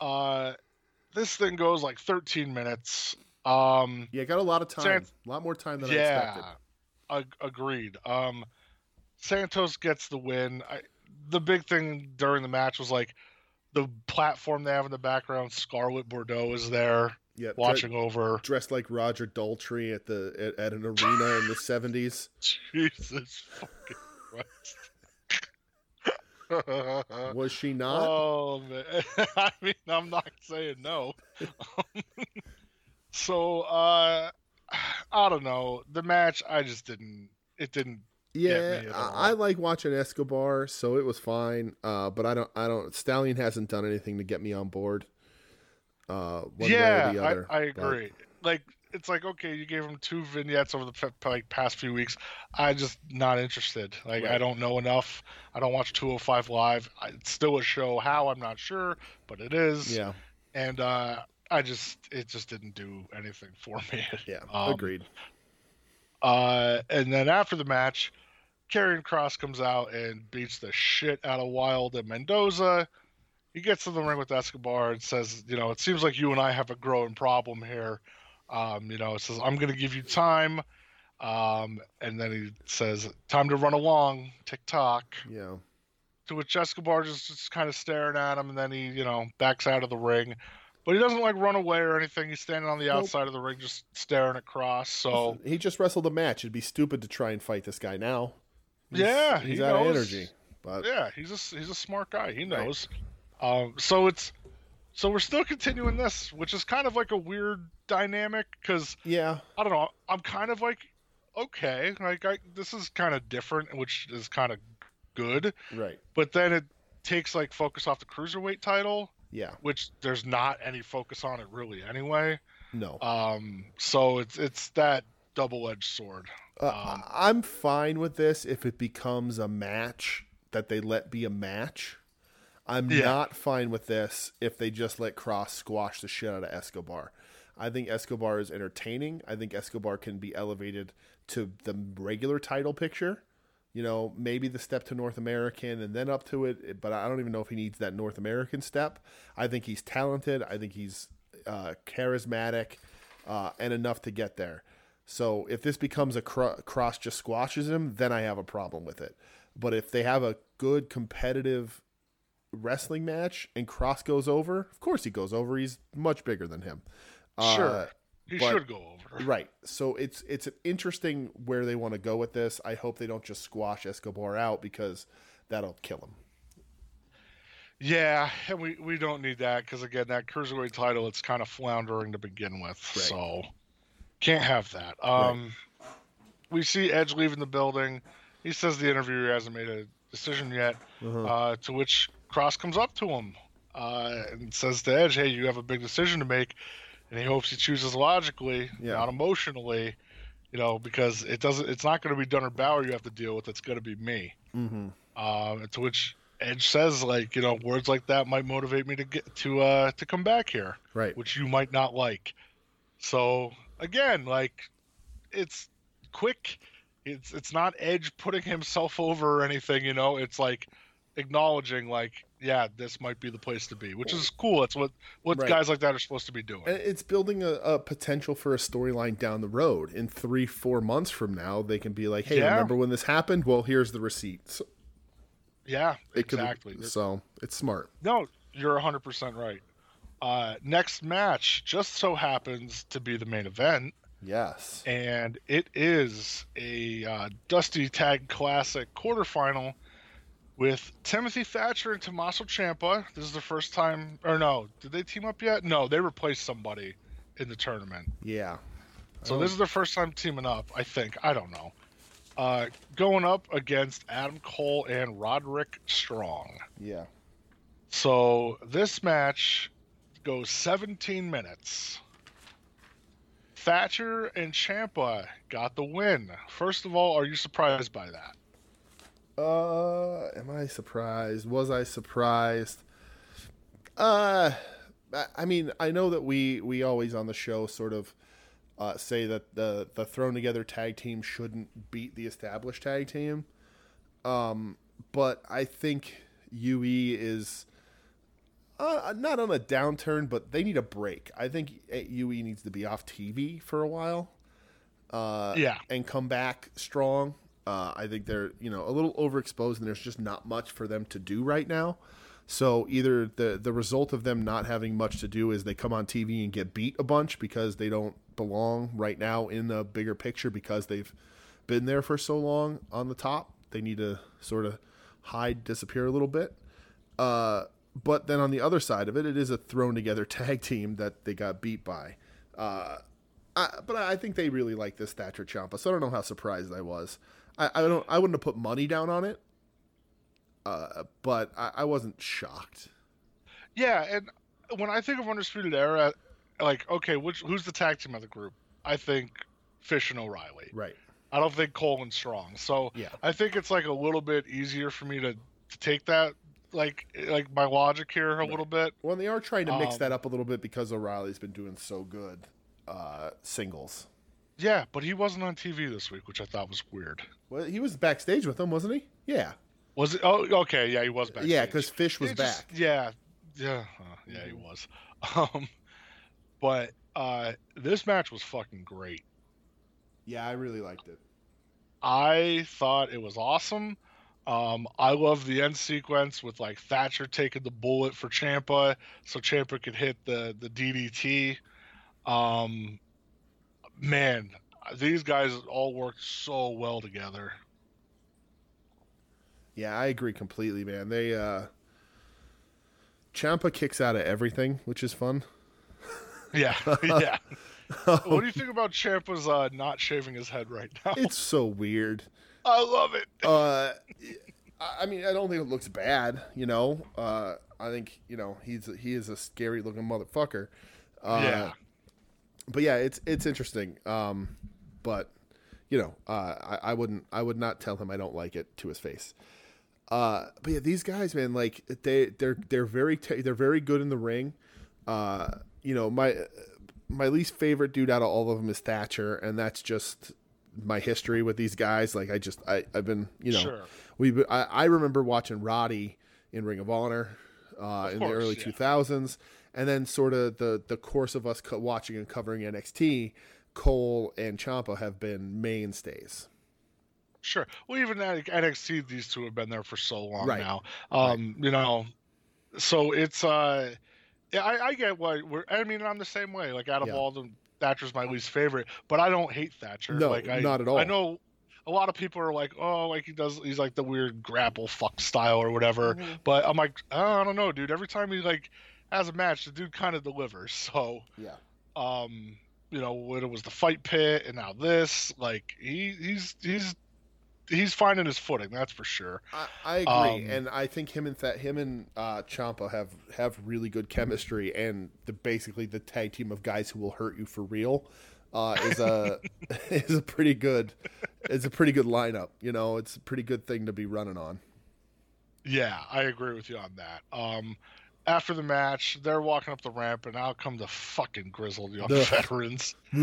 Uh, this thing goes like 13 minutes. Um, Yeah, got a lot of time. Sant- a lot more time than I yeah, expected. ag- agreed. Um, Santos gets the win. I, the big thing during the match was like the platform they have in the background. Scarlett Bordeaux is there Yeah, dre- watching over. dressed like Roger Daltrey at the at, at an arena in the seventies. Jesus fucking Christ. Was she not? Oh man, I mean, I'm not saying no. so, uh, I don't know. The match, I just didn't. It didn't. yeah, me at all. I, I like watching Escobar, so it was fine. Uh, but I don't, I don't. Stallion hasn't done anything to get me on board. Uh, one yeah, way or the other. I, I but- agree. Like, it's like okay, you gave him two vignettes over the like past few weeks. I just not interested. Like, I don't know enough. I don't watch 205 live. I, it's still a show. How I'm not sure, but it is. Yeah, and uh, I just it just didn't do anything for me. yeah, Um, agreed. Uh, and then after the match, Karrion Kross comes out and beats the shit out of Wilde and Mendoza. He gets to the ring with Escobar and says, "You know, it seems like you and I have a growing problem here. Um, you know, it says I'm going to give you time." Um, and then he says, "Time to run along, tick tock." Yeah, To which Escobar just, just kind of staring at him, and then he, you know, backs out of the ring. But he doesn't like run away or anything. He's standing on the Nope. outside of the ring, just staring at Kross. So he just wrestled a match. It'd be stupid to try and fight this guy now. He's- Yeah, he's he out of energy. But yeah, he's a he's a smart guy. He Right. knows. Um, so it's so we're still continuing this, which is kind of like a weird dynamic because yeah, I don't know. I'm kind of like okay, like I, this is kind of different, which is kind of good. right. But then it takes like focus off the cruiserweight title, Yeah, which there's not any focus on it really anyway. no. Um, so it's it's that double-edged sword. Uh, Um, I'm fine with this if it becomes a match that they let be a match. I'm Yeah. not fine with this if they just let Kross squash the shit out of Escobar. I think Escobar is entertaining. I think Escobar can be elevated to the regular title picture. You know, maybe the step to North American and then up to it, but I don't even know if he needs that North American step. I think he's talented. I think he's uh, charismatic uh, and enough to get there. So if this becomes a cro- Kross just squashes him, then I have a problem with it. But if they have a good competitive wrestling match and Kross goes over, of course he goes over. He's much bigger than him. Uh, Sure. He but- should go over. Right. So it's it's an interesting where they want to go with this. I hope they don't just squash Escobar out because that'll kill him. Yeah, and we, we don't need that because again, that cruiserweight title it's kind of floundering to begin with, Right. so can't have that. Um, we see Edge leaving the building. He says the interviewer hasn't made a decision yet. Uh-huh. Uh, to which Kross comes up to him uh, and says to Edge, "Hey, you have a big decision to make," and he hopes he chooses logically, Yeah. not emotionally. You know, because it doesn't. It's not going to be Dunner Bauer you have to deal with. It's going to be me. Mm-hmm. Um, to which Edge says like you know words like that might motivate me to get to uh to come back here, Right. which you might not like. So again, like it's quick. It's it's not Edge putting himself over or anything. You know, it's like acknowledging like yeah, this might be the place to be, which is cool. That's what what Right. guys like that are supposed to be doing. It's building a, a potential for a storyline down the road. In three, four months from now, they can be like, "Hey, Yeah. remember when this happened? Well, here's the receipts." yeah, It could- exactly. so it's smart. No, you're 100% right. Uh, next match just so happens to be the main event, Yes. and it is a uh, Dusty Tag Classic quarterfinal with Timothy Thatcher and Tommaso Ciampa. This is the first time, or no, did they team up yet? No, they replaced somebody in the tournament. Yeah. So this is their first time teaming up, I think. I don't know. Uh, going up against Adam Cole and Roderick Strong. Yeah. So this match goes 17 minutes. Thatcher and Ciampa got the win. First of all, are you surprised by that? Uh, am I surprised? Was I surprised? Uh, I- mean, I know that we we always on the show sort of uh, say that the the thrown together tag team shouldn't beat the established tag team. Um, but I think UE is uh, not on a downturn, but they need a break. I think UE needs to be off TV for a while. Uh, Yeah. and come back strong. Uh, I think they're you know a little overexposed, and there's just not much for them to do right now. So either the the result of them not having much to do is they come on TV and get beat a bunch because they don't belong right now in the bigger picture because they've been there for so long on the top. They need to sort of hide, disappear a little bit. Uh, but then on the other side of it, it is a thrown together tag team that they got beat by. Uh, I, but I think they really like this Thatcher Ciampa, so I don't know how surprised I was. I, I don't. I wouldn't have put money down on it, uh, but I, I wasn't shocked. Yeah, and when I think of Undisputed Era, like, okay, which who's the tag team of the group? I think Fish and O'Reilly. Right. I don't think Cole and Strong. So Yeah. I think it's like a little bit easier for me to, to take that like like my logic here a little bit. Well, they are trying to mix Um, that up a little bit because O'Reilly's been doing so good uh, singles. Yeah, but he wasn't on TV this week, which I thought was weird. Well, he was backstage with them, wasn't he? Yeah. Was it? Oh, okay. Yeah, he was back. Yeah, because Fish was just- back. Yeah, yeah, uh, yeah, he was. Um, but uh, this match was fucking great. Yeah, I really liked it. I thought it was awesome. Um, I love the end sequence with like Thatcher taking the bullet for Ciampa, so Ciampa could hit the the DDT. Um, man, these guys all worked so well together. Yeah, I agree completely, man. They uh Ciampa kicks out of everything, which is fun. Yeah, yeah. what do you think about Ciampa's uh, not shaving his head right now? It's so weird. I love it. Uh I I mean, I don't think it looks bad, you know. Uh I think, you know, he's he is a scary looking motherfucker. Uh yeah, but yeah, it's it's interesting. Um, but you know, uh, I, I wouldn't I would not tell him I don't like it to his face. Uh, but yeah, these guys, man, like they they're they're very t- they're very good in the ring. Uh, you know, my my least favorite dude out of all of them is Thatcher, and that's just my history with these guys. Like I just I I've been you know sure. we I, I remember watching Roddy in Ring of Honor uh, in the course, early yeah. two thousands, and then sort of the the course of us co- watching and covering NXT, Cole and Ciampa have been mainstays. Sure. Well, even at NXT, these two have been there for so long Right. now. Um, you know, so it's uh, yeah, I, I get why we're. I mean, I'm the same way. Like out of Yeah. all of them, Thatcher's my least favorite, but I don't hate Thatcher. No, like, I, not at all. I know a lot of people are like, oh, like he does. He's like the weird grapple fuck style or whatever. Mm-hmm. But I'm like, oh, I don't know, dude. Every time he like has a match, the dude kind of delivers. So Yeah, um you know when it was the fight pit and now this like he he's he's he's finding his footing that's for sure I, I agree, Um, and I think him and Th- him and uh, Ciampa have have really good chemistry, and the basically the tag team of guys who will hurt you for real. Uh, is a is a pretty good is a pretty good lineup. You know, it's a pretty good thing to be running on. Yeah, I agree with you on that. Um, after the match, they're walking up the ramp, and out come the fucking grizzled young Ugh. veterans.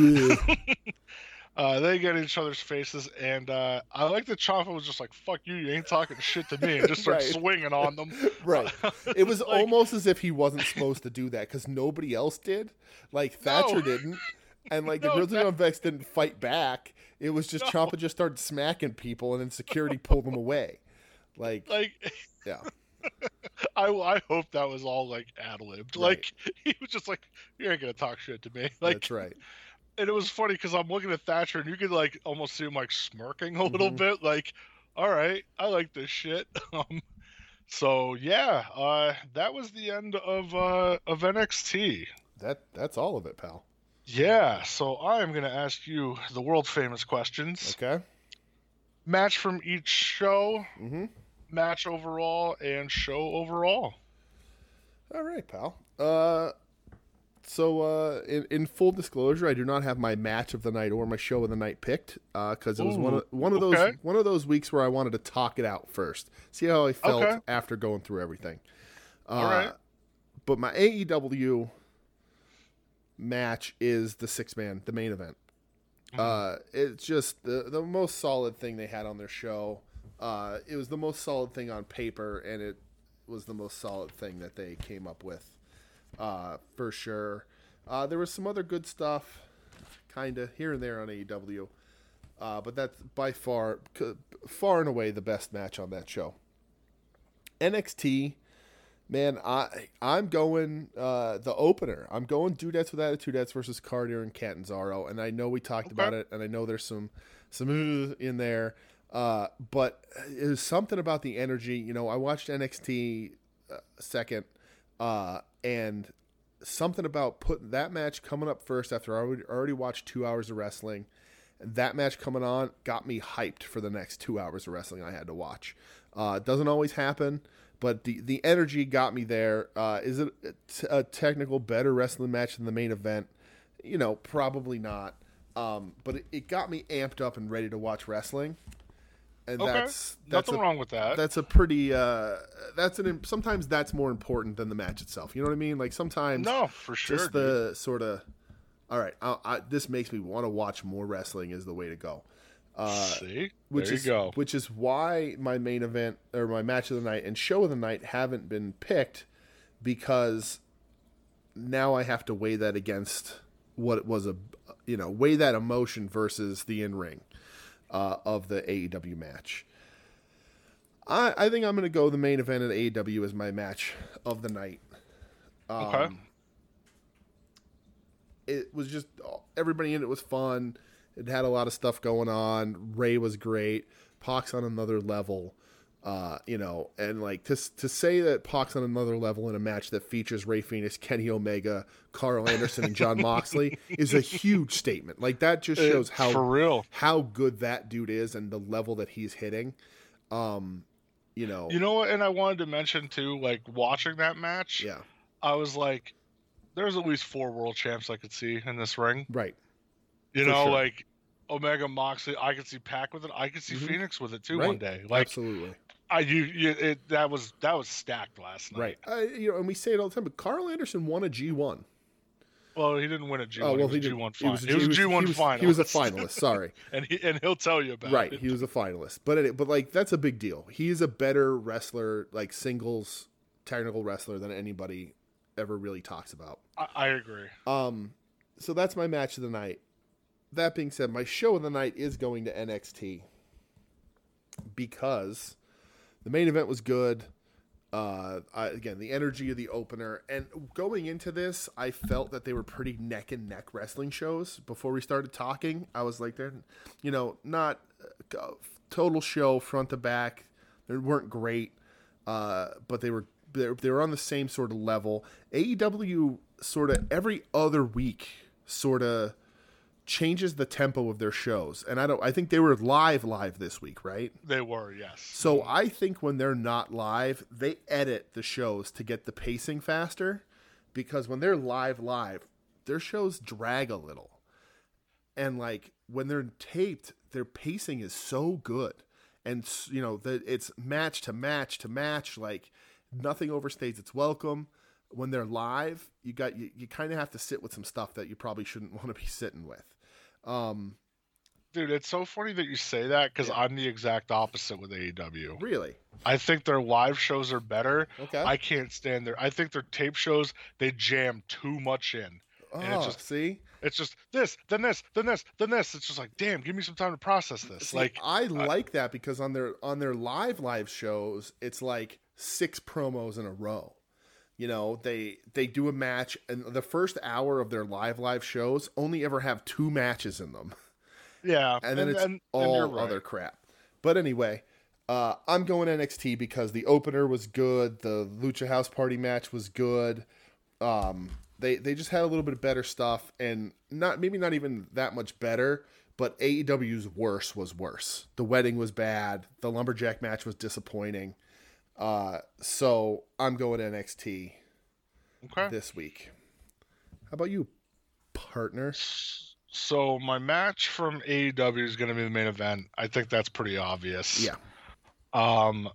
uh, they get in each other's faces, and uh, I like that Ciampa was just like, "Fuck you, you ain't talking shit to me," and just starts Right. swinging on them. right. It was Like, almost as if he wasn't supposed to do that because nobody else did. Like Thatcher No. didn't, and like the No, Grizzly that- Young Vets didn't fight back. It was just No. Ciampa just started smacking people, and then security pulled them away. Like, like. yeah, I, I hope that was all like ad libbed. Right. Like he was just like, "You ain't gonna talk shit to me." Like, that's right. and it was funny because I'm looking at Thatcher, and you could like almost see him like smirking a little Mhm. bit. Like, all right, I like this shit. Um, so yeah, uh, that was the end of uh, of NXT. That that's all of it, pal. Yeah, so I am gonna ask you the world famous questions. Okay. Match from each show, Mm-hmm. Match overall, and show overall. All right, pal. Uh, so uh, in in full disclosure, I do not have my match of the night or my show of the night picked because it was one of one of those one of those weeks where I wanted to talk it out first, see how I felt Okay. after going through everything. Uh, All right. But my AEW match is the six man, the main event. Mm-hmm. Uh, it's just the the most solid thing they had on their show. Uh, it was the most solid thing on paper, and it was the most solid thing that they came up with, uh, for sure. Uh, there was some other good stuff, kind of here and there on AEW, uh, but that's by far, far and away the best match on that show. NXT, man, I I'm going uh, the opener. I'm going Dudettes with Attitudettes versus Carter and Catanzaro, and I know we talked Okay. about it, and I know there's some some in there, uh, but was something about the energy. You know, I watched NXT uh, second, uh, and something about putting that match coming up first after I already, already watched two hours of wrestling. That match coming on got me hyped for the next two hours of wrestling I had to watch. Uh, it doesn't always happen, but the the energy got me there. Uh, is it a t- a technical better wrestling match than the main event? You know, probably not. Um, but it, it got me amped up and ready to watch wrestling. And Okay, that's that's Nothing a, wrong with that. that's a pretty uh, that's an sometimes that's more important than the match itself. You know what I mean? Like sometimes no, for sure. just dude. the sort of all right. I, I, this makes me want to watch more wrestling. Is the way to go. Uh, See, which there is you go. which is why my main event or my match of the night and show of the night haven't been picked because now I have to weigh that against what was a you know weigh that emotion versus the in ring uh, of the AEW match. I I think I'm going to go the main event of AEW as my match of the night. Um, Okay. It was just everybody in it was fun. It had a lot of stuff going on. Rey was great. Pac's on another level. Uh, you know, and like to to say that Pac's on another level in a match that features Rey Fenix, Kenny Omega, Karl Anderson, and Jon Moxley is a huge statement. Like that just shows how for real. how good that dude is and the level that he's hitting. Um, you know, You know what? And I wanted to mention too, like watching that match, yeah, I was like, there's at least four world champs I could see in this ring. right, You For know, sure. like Omega Moxley, I could see Pac with it. I could see Mhm. Phoenix with it too Right. one day. Like absolutely, I, you, you, it, that was that was stacked last night. right. Uh, you know, and we say it all the time, but Karl Anderson won a G one. Well, he didn't win a G1. Oh well, he was he a did. G1 he was finalist. He was a G- G1 he was, finalist. He was a finalist. Sorry, and he and he'll tell you about right. it. He was a finalist, but it, but like that's a big deal. He is a better wrestler, like singles technical wrestler than anybody ever really talks about. I, I agree. Um, so that's my match of the night. That being said, my show of the night is going to NXT because the main event was good. Uh, I, again, the energy of the opener, and going into this, I felt that they were pretty neck and neck wrestling shows. Before we started talking, I was like, they're, you know, not uh, total show front to back. They weren't great, uh, but they were they they were on the same sort of level. AEW sort of every other week sort of changes the tempo of their shows, and I don't. I think they were live live this week, right? They were, yes. So I think when they're not live, they edit the shows to get the pacing faster because when they're live live, their shows drag a little. And like when they're taped, their pacing is so good. and you know that it's match to match to match. Like nothing overstays its welcome. When they're live, you got you, you kind of have to sit with some stuff that you probably shouldn't want to be sitting with. Um, Dude, it's so funny that you say that because Yeah. I'm the exact opposite with AEW. really? I think their live shows are better. Okay. I can't stand their. I think their tape shows they jam too much in. oh, and it just- see, It's just this, then this, then this, then this. It's just like, damn, give me some time to process this. See, like, I like that because on their on their live live shows, it's like six promos in a row. You know, they they do a match, and the first hour of their live live shows only ever have two matches in them, yeah, and then it's and all you're right. other crap. But anyway, uh, I'm going NXT because the opener was good, the Lucha House Party match was good. Um, they they just had a little bit of better stuff, and not maybe not even that much better, but AEW's worse was worse. The wedding was bad. The lumberjack match was disappointing. Uh, so I'm going NXT Okay. this week. How about you, partner? So my match from AEW is going to be the main event. I think that's pretty obvious. Yeah. Um,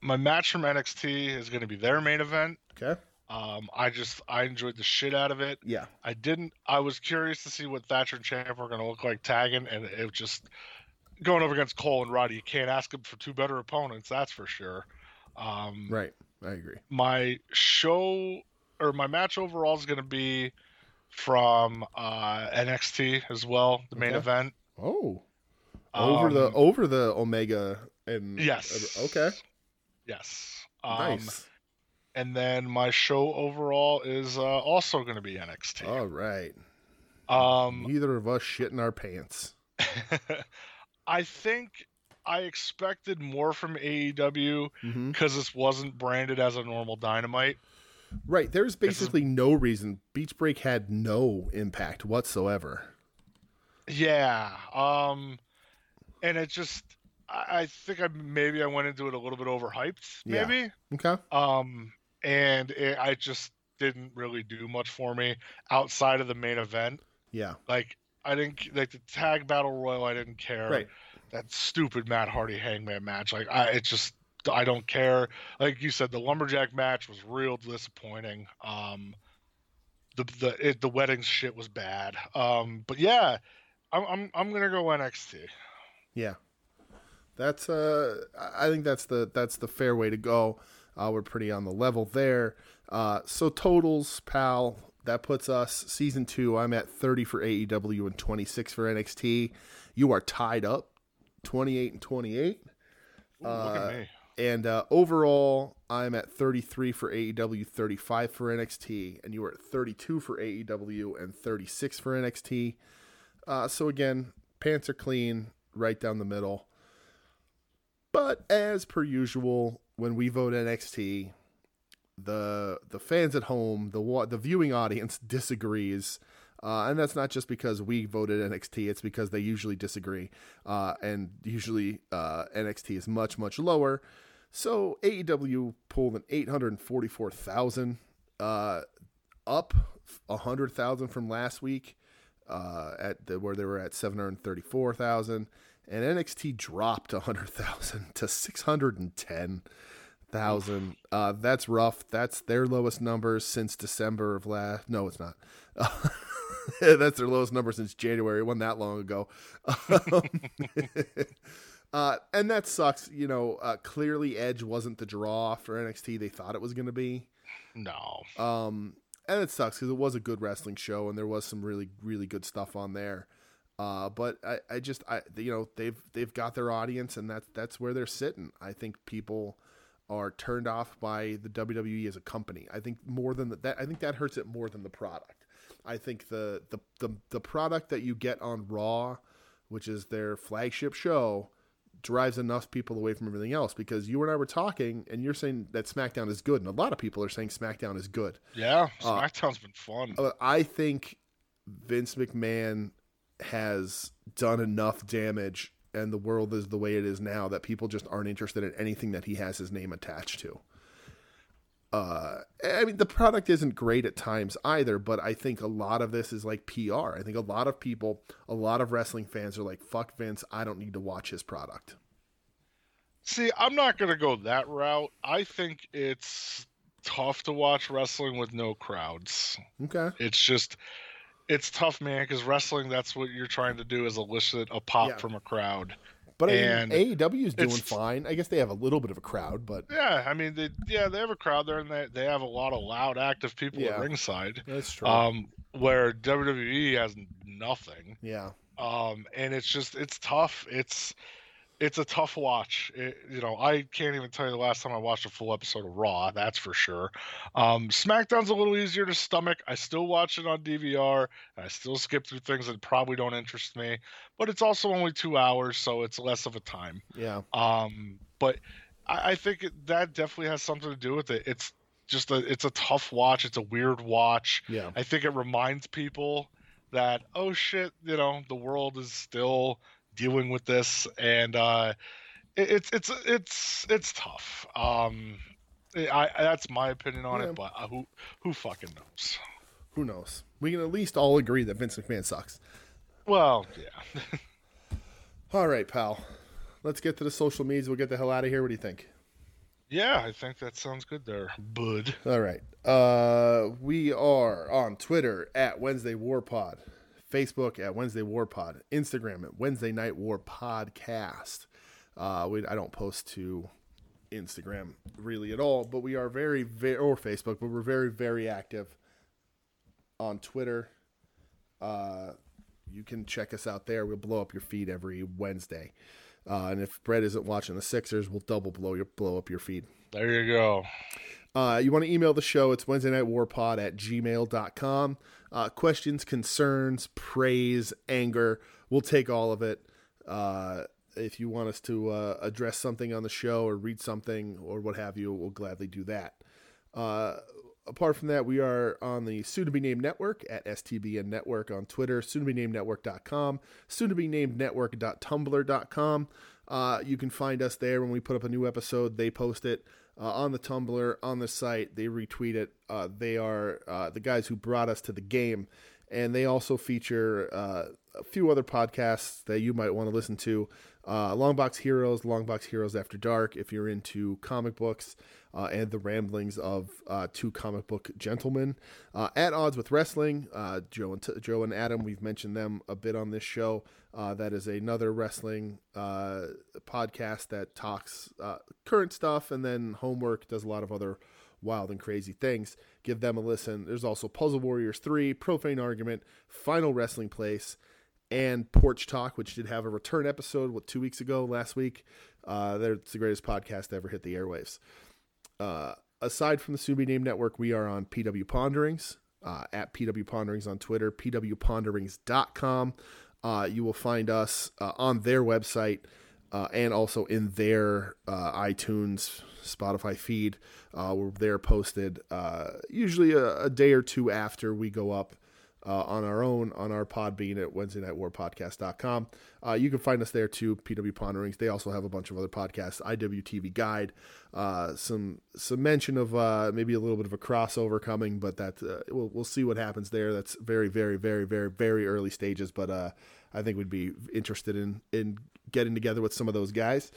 my match from NXT is going to be their main event. Okay. Um, I just I enjoyed the shit out of it. Yeah. I didn't. I was curious to see what Thatcher and Champ were going to look like tagging, and it was just going over against Cole and Roddy. You can't ask them for two better opponents, that's for sure. Um, Right. I agree. my show or my match overall is going to be from uh, NXT as well, the main Okay. event. Oh. Over the Um, over the Omega and yes. Okay. Yes. Um, Nice. And then my show overall is uh, also going to be NXT. All right. Um, Neither of us shitting our pants. I think I expected more from AEW because this wasn't branded as a normal Dynamite. Right. There's This is- basically no reason. Beach Break had no impact whatsoever. Yeah. Um, and it just, I, I think I maybe I went into it a little bit overhyped. Yeah. Maybe. Okay. Um, and it, I just didn't really do much for me outside of the main event. Yeah. Like I didn't like the tag battle royal. I didn't care. Right. That stupid Matt Hardy Hangman match. Like I, it just I don't care. Like you said, the lumberjack match was real disappointing. Um, the the it, the wedding shit was bad. Um, but yeah, I'm I'm I'm gonna go NXT. Yeah. That's uh I think that's the that's the fair way to go. Uh, we're pretty on the level there. Uh, so totals, pal, that puts us season two. I'm at 30 for AEW and 26 for NXT. You are tied up, 28 and 28. Ooh, Uh. And uh, overall, I'm at 33 for AEW, 35 for NXT, and you are at 32 for AEW and 36 for NXT. Uh, so again, pants are clean, right down the middle. But as per usual, when we vote NXT, the the fans at home, the the viewing audience disagrees. Uh, and that's not just because we voted NXT; it's because they usually disagree, uh, and usually uh, NXT is much much lower. So AEW pulled an eight hundred forty-four thousand, uh, up a hundred thousand from last week, uh, at the, where they were at seven hundred thirty-four thousand, and NXT dropped a hundred thousand to six hundred and ten thousand. Uh, that's rough. That's their lowest numbers since December of last. No, it's not. that's their lowest number since January. It wasn't that long ago. uh, and that sucks. You know, uh, clearly Edge wasn't the draw for NXT they thought it was going to be. No. Um, and it sucks because it was a good wrestling show and there was some really really good stuff on there. Uh, but I, I just I you know they've they've got their audience and that's that's where they're sitting. I think people are turned off by the WWE as a company. I think more than the, that I think that hurts it more than the product. I think the the the, the product that you get on Raw, which is their flagship show, drives enough people away from everything else because you and I were talking and you're saying that SmackDown is good and a lot of people are saying SmackDown is good. Yeah. Uh, SmackDown's been fun. Uh, I think Vince McMahon has done enough damage and the world is the way it is now that people just aren't interested in anything that he has his name attached to. Uh, I mean, the product isn't great at times either, but I think a lot of this is like PR. I think a lot of people, a lot of wrestling fans are like, fuck Vince, I don't need to watch his product. See, I'm not gonna go that route. I think it's tough to watch wrestling with no crowds. Okay. It's just it's tough, man, because wrestling that's what you're trying to do is elicit a pop Yeah. from a crowd. But I And mean, AEW is doing fine. I guess they have a little bit of a crowd, but Yeah, I mean, they yeah they have a crowd there, and they they have a lot of loud, active people Yeah. at ringside. that's true. Um, where WWE has nothing. yeah. um and it's just it's tough it's it's a tough watch. It, you know i can't even tell you the last time i watched a full episode of raw that's for sure. Um smackdown's a little easier to stomach. I still watch it on dvr i still skip through things that probably don't interest me but it's also only two hours so it's less of a time. Yeah. um but i, I think that definitely has something to do with it. It's just a it's a tough watch. It's a weird watch. Yeah. I think it reminds people that oh shit, you know, the world is still dealing with this, and uh, it, it's it's it's it's tough. Um, I, I that's my opinion on Yeah. it, but uh, who who fucking knows? Who knows? We can at least all agree that Vince McMahon sucks. Well, yeah, All right, pal. Let's get to the social medias. We'll get the hell out of here. What do you think? yeah, I think that sounds good there, bud. All right. Uh, we are on Twitter at Wednesday War Pod, Facebook at Wednesday War Pod, Instagram at Wednesday Night War Podcast. Uh, we I don't post to Instagram really at all, but we are very very or Facebook, but we're very very active on Twitter. Uh, you can check us out there. We'll blow up your feed every Wednesday. Uh, and if Brett isn't watching the Sixers, we'll double blow your blow up your feed. There you go. Uh, you want to email the show, it's Wednesday Night Warpod at gmail.com. Uh, questions, concerns, praise, anger, we'll take all of it. Uh, if you want us to uh, address something on the show or read something or what have you, we'll gladly do that. Uh, apart from that, we are on the soon to be named network at STBN Network on Twitter, soon to be named network.com, soon to be named network.tumblr.com. Uh, you can find us there when we put up a new episode. They post it uh, on the Tumblr, on the site. They retweet it. Uh, they are uh, the guys who brought us to the game. And they also feature uh, a few other podcasts that you might want to listen to. Uh, Longbox Heroes, Longbox Heroes After Dark, if you're into comic books, uh, and the ramblings of uh, two comic book gentlemen. Uh, At Odds with Wrestling, uh, Joe and T- Joe and Adam, we've mentioned them a bit on this show. Uh, that is another wrestling podcast that talks current stuff and then homework, does a lot of other wild and crazy things. Give them a listen. There's also Puzzle Warriors 3, Profane Argument, Final Wrestling Place, and Porch Talk, which did have a return episode what two weeks ago, last week. Uh, the greatest podcast to ever hit the airwaves. Uh, aside from the Subi Name Network, we are on PW Ponderings uh, at PW Ponderings on Twitter, pwponderings.com. Uh, you will find us uh, on their website uh, and also in their uh, iTunes, Spotify feed. Uh, where they're posted usually a, a day or two after we go up uh, on our own on our pod being at Wednesday Night War Podcast.com. Uh, you can find us there too, PW Ponderings. They also have a bunch of other podcasts, IWTV Guide, uh, some some mention of uh, maybe a little bit of a crossover coming, but that uh, we'll we'll see what happens there. That's very very very very very early stages, but uh, I think we'd be interested in in getting together with some of those guys.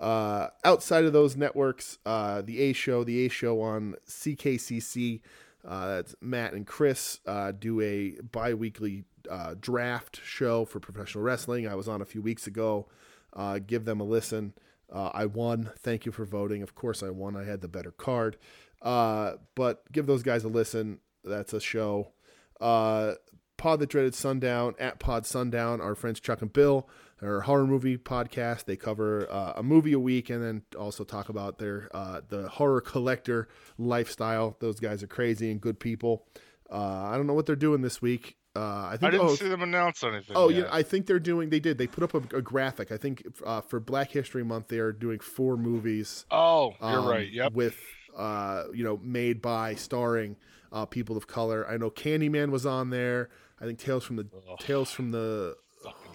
Uh, outside of those networks, uh, the A Show, the A Show on CKCC. Uh, that's Matt and Chris uh, do a bi weekly uh, draft show for professional wrestling. I was on a few weeks ago. Uh, give them a listen. Uh, I won. Thank you for voting. Of course, I won. I had the better card. Uh, but give those guys a listen. That's a show. Uh, Pod the Dreaded Sundown at Pod Sundown. Our friends Chuck and Bill, our horror movie podcast. They cover uh, a movie a week and then also talk about their uh, the horror collector lifestyle. Those guys are crazy and good people. Uh, I don't know what they're doing this week. Uh, I think I didn't oh, see them announce anything. Oh, yet. yeah, I think they're doing. They did. They put up a, a graphic. I think uh, for Black History Month, they are doing four movies. Oh, you're um, right. Yep. With uh, you know, made by, starring uh, people of color. I know Candyman was on there. I think Tales from the Ugh. Tales from the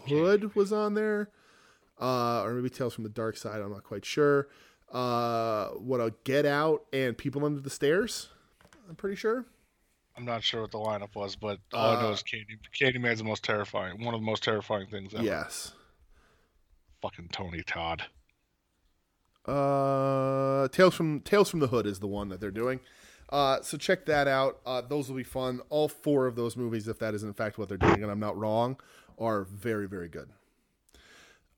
Hood was on there, uh, or maybe Tales from the Dark Side. I'm not quite sure. Uh, what a Get Out and People Under the Stairs. I'm pretty sure. I'm not sure what the lineup was, but all I know Uh, is Candy. Candyman's the most terrifying. One of the most terrifying things ever. Yes. Fucking Tony Todd. Uh, Tales from Tales from the Hood is the one that they're doing. Uh, so check that out. Uh, those will be fun. All four of those movies, if that is in fact what they're doing, and I'm not wrong, are very very good.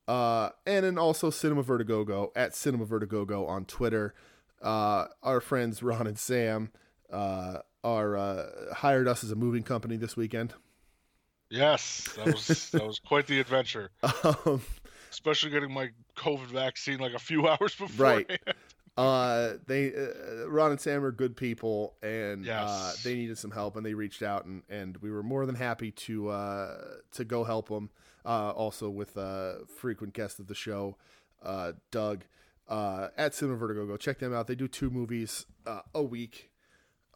Uh, and then also Cinema Vertigogo at Cinema Vertigogo on Twitter. Uh, our friends Ron and Sam uh, are uh, hired us as a moving company this weekend. Yes, that was that was quite the adventure. Um, Especially getting my COVID vaccine like a few hours before. Right. Uh, they uh, Ron and Sam are good people, and uh, they needed some help, and they reached out, and, and we were more than happy to uh, to go help them. Uh, also with uh, frequent guest of the show, uh, Doug uh, at Cinema Vertigo. Go check them out. They do two movies uh, a week,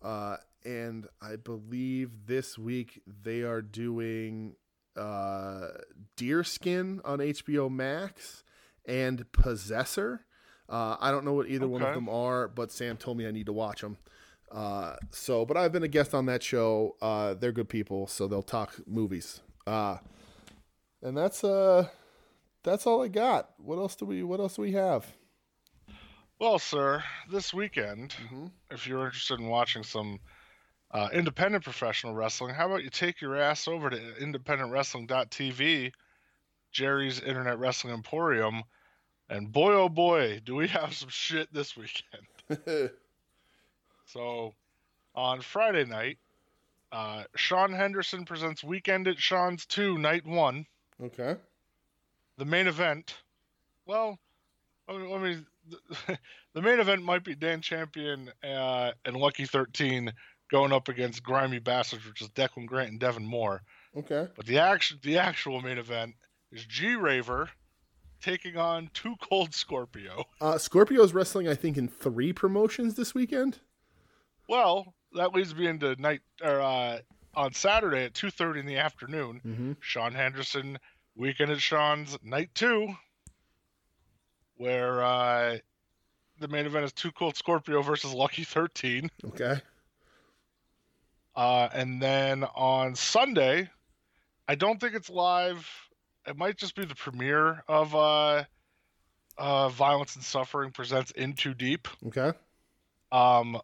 uh, and I believe this week they are doing uh, Deerskin on HBO Max and Possessor. Uh, I don't know what either one of them are, but Sam told me I need to watch them. Uh, so, but I've been a guest on that show. Uh, they're good people, so they'll talk movies. Uh, and that's uh, that's all I got. What else do we What else do we have? Well, sir, this weekend, Mm-hmm. if you're interested in watching some uh, independent professional wrestling, how about you take your ass over to independentwrestling.tv, Jerry's Internet Wrestling Emporium, and boy oh boy, do we have some shit this weekend. So, on Friday night, uh, Sean Henderson presents Weekend at Sean's 2, Night 1. okay. The main event, well, I mean, I mean the, the main event might be Dan Champion uh, and Lucky 13 going up against Grimy Bastards, which is Declan Grant and Devin Moore. Okay. But the action, the actual main event is G Raver taking on Too Cold Scorpio. Uh, Scorpio's wrestling, I think, in three promotions this weekend. Well, that leads me into night or uh, on Saturday at 2:30 in the afternoon. Mm-hmm. Sean Henderson weekend at Sean's night two, where uh, the main event is Too Cold Scorpio versus Lucky 13. Okay. Uh, and then on Sunday, I don't think it's live. It might just be the premiere of uh, uh, Violence and Suffering presents In Too Deep. Okay. Um,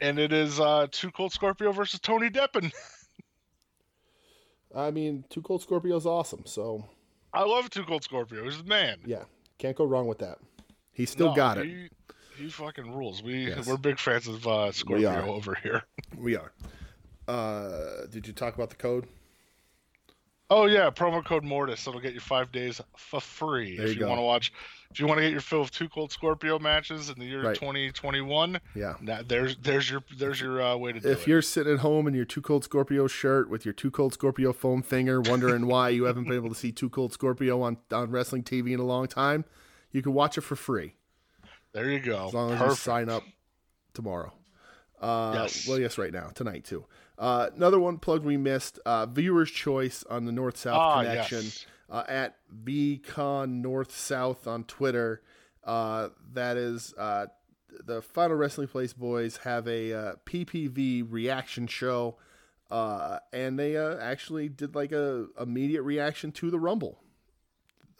and it is uh, Too Cold Scorpio versus Tony Deppen. I mean, Two Cold Scorpio's awesome, so I love Too Cold Scorpio. He's the man. yeah, can't go wrong with that. He still No, got it. He, he fucking rules. We Yes. we're big fans of uh. Scorpio over here. We are. Uh, did you talk about the code? Oh yeah, promo code Mortis. It'll get you five days for free There if you you want to watch. If you want to get your fill of two cold Scorpio matches in the year Right. 2021, Yeah. that, there's there's your there's your uh, way to do If it. If you're sitting at home in your Two Cold Scorpio shirt with your Two Cold Scorpio foam finger, wondering why you haven't been able to see Two Cold Scorpio on, on wrestling TV in a long time, you can watch it for free there you go. as long as Perfect. you sign up tomorrow. Uh, Yes. Well, yes, right now, tonight too. Uh, another one plug we missed: uh, Viewers Choice on the North South Ah, Connection yes. uh, at VCon North South on Twitter. Uh, that is uh, the Final Wrestling Place boys have a uh, PPV reaction show, uh, and they uh, actually did like a immediate reaction to the Rumble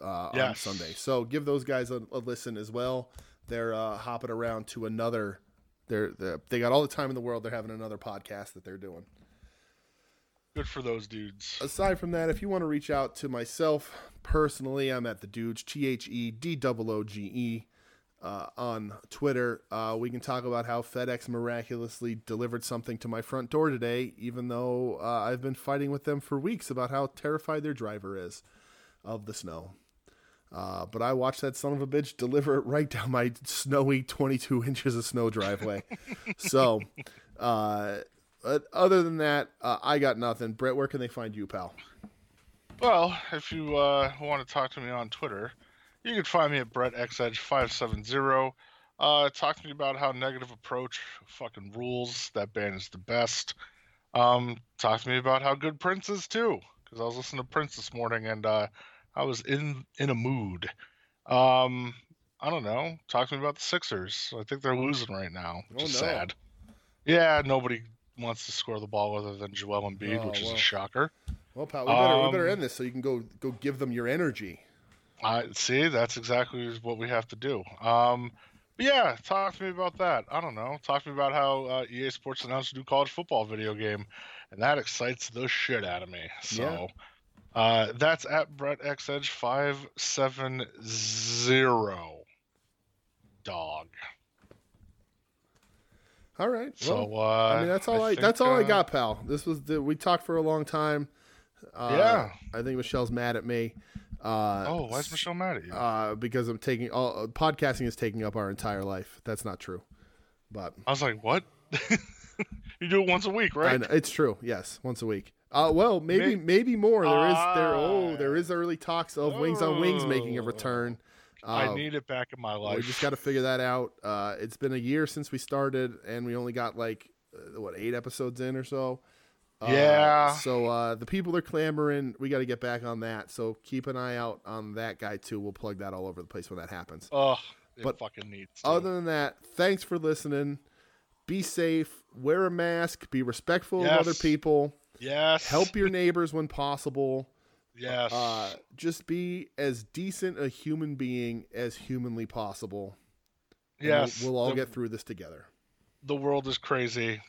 uh, on Sunday. So give those guys a, a listen as well. They're uh, hopping around to another. They're, they got all the time in the world. They're having another podcast that they're doing. Good for those dudes. Aside from that, if you want to reach out to myself personally, I'm at the Dudes T H E D O O G E uh, on Twitter. Uh, we can talk about how FedEx miraculously delivered something to my front door today, even though uh, I've been fighting with them for weeks about how terrified their driver is of the snow. Uh, but I watched that son of a bitch deliver it right down my snowy 22 inches of snow driveway. so, uh, other than that, uh, I got nothing. Brett, where can they find you, pal? Well, if you uh, want to talk to me on Twitter, you can find me at BrettXEdge570. Uh, talk to me about how Negative Approach fucking rules. That band is the best. Um, talk to me about how good Prince is too, because I was listening to Prince this morning and uh, I was in in a mood. Um, I don't know. Talk to me about the Sixers. I think they're losing right now, which Oh, is no. sad. Yeah, nobody wants to score the ball other than Joel Embiid, Oh, which is a shocker. Well, pal, we better, we better Um, end this so you can go go give them your energy. I see. That's exactly what we have to do. Um, but yeah, talk to me about that. I don't know. Talk to me about how uh, EA Sports announced a new college football video game, and that excites the shit out of me. So. Yeah. Uh, that's at Brett X Edge five seven zero. Dog. All right. So Well, uh, I mean, that's all I, think, that's all I uh, got, pal. This was the, we talked for a long time. Uh, Yeah. I think Michelle's mad at me. Uh, Oh, why is Michelle mad at you? Uh, because I'm taking all podcasting is taking up our entire life. That's not true, but I was like, what? you do it once a week, right? know- it's true. Yes, once a week. Uh, well, maybe May- maybe more. There is there. Oh, Ah. there is early talks of Wings on Wings making a Oh. return. I Uh, need it back in my life. We just got to figure that out. Uh, it's been a year since we started, and we only got like uh, what eight episodes in or so. Uh, Yeah. So uh, the people are clamoring. We got to get back on that. So keep an eye out on that guy too. We'll plug that all over the place when that happens. It But fucking needs. To. Other than that, thanks for listening. Be safe. Wear a mask. Be respectful Yes. of other people. Yes, Help your neighbors when possible. Yes, Uh, just be as decent a human being as humanly possible. and we'll- yes. we'll, all the, get through this together. the world is crazy.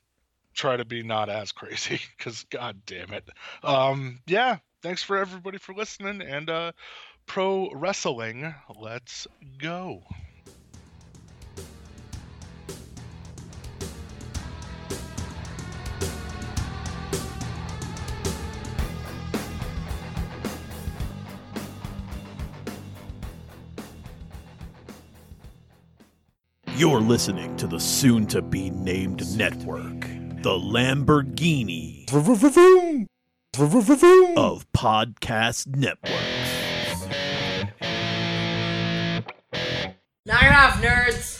Try to be not as crazy, because god damn it. Um, yeah. Thanks for everybody for listening, and uh, pro wrestling. Let's go. You're listening to the soon to be named network, the Lamborghini of podcast networks. It off, nerds!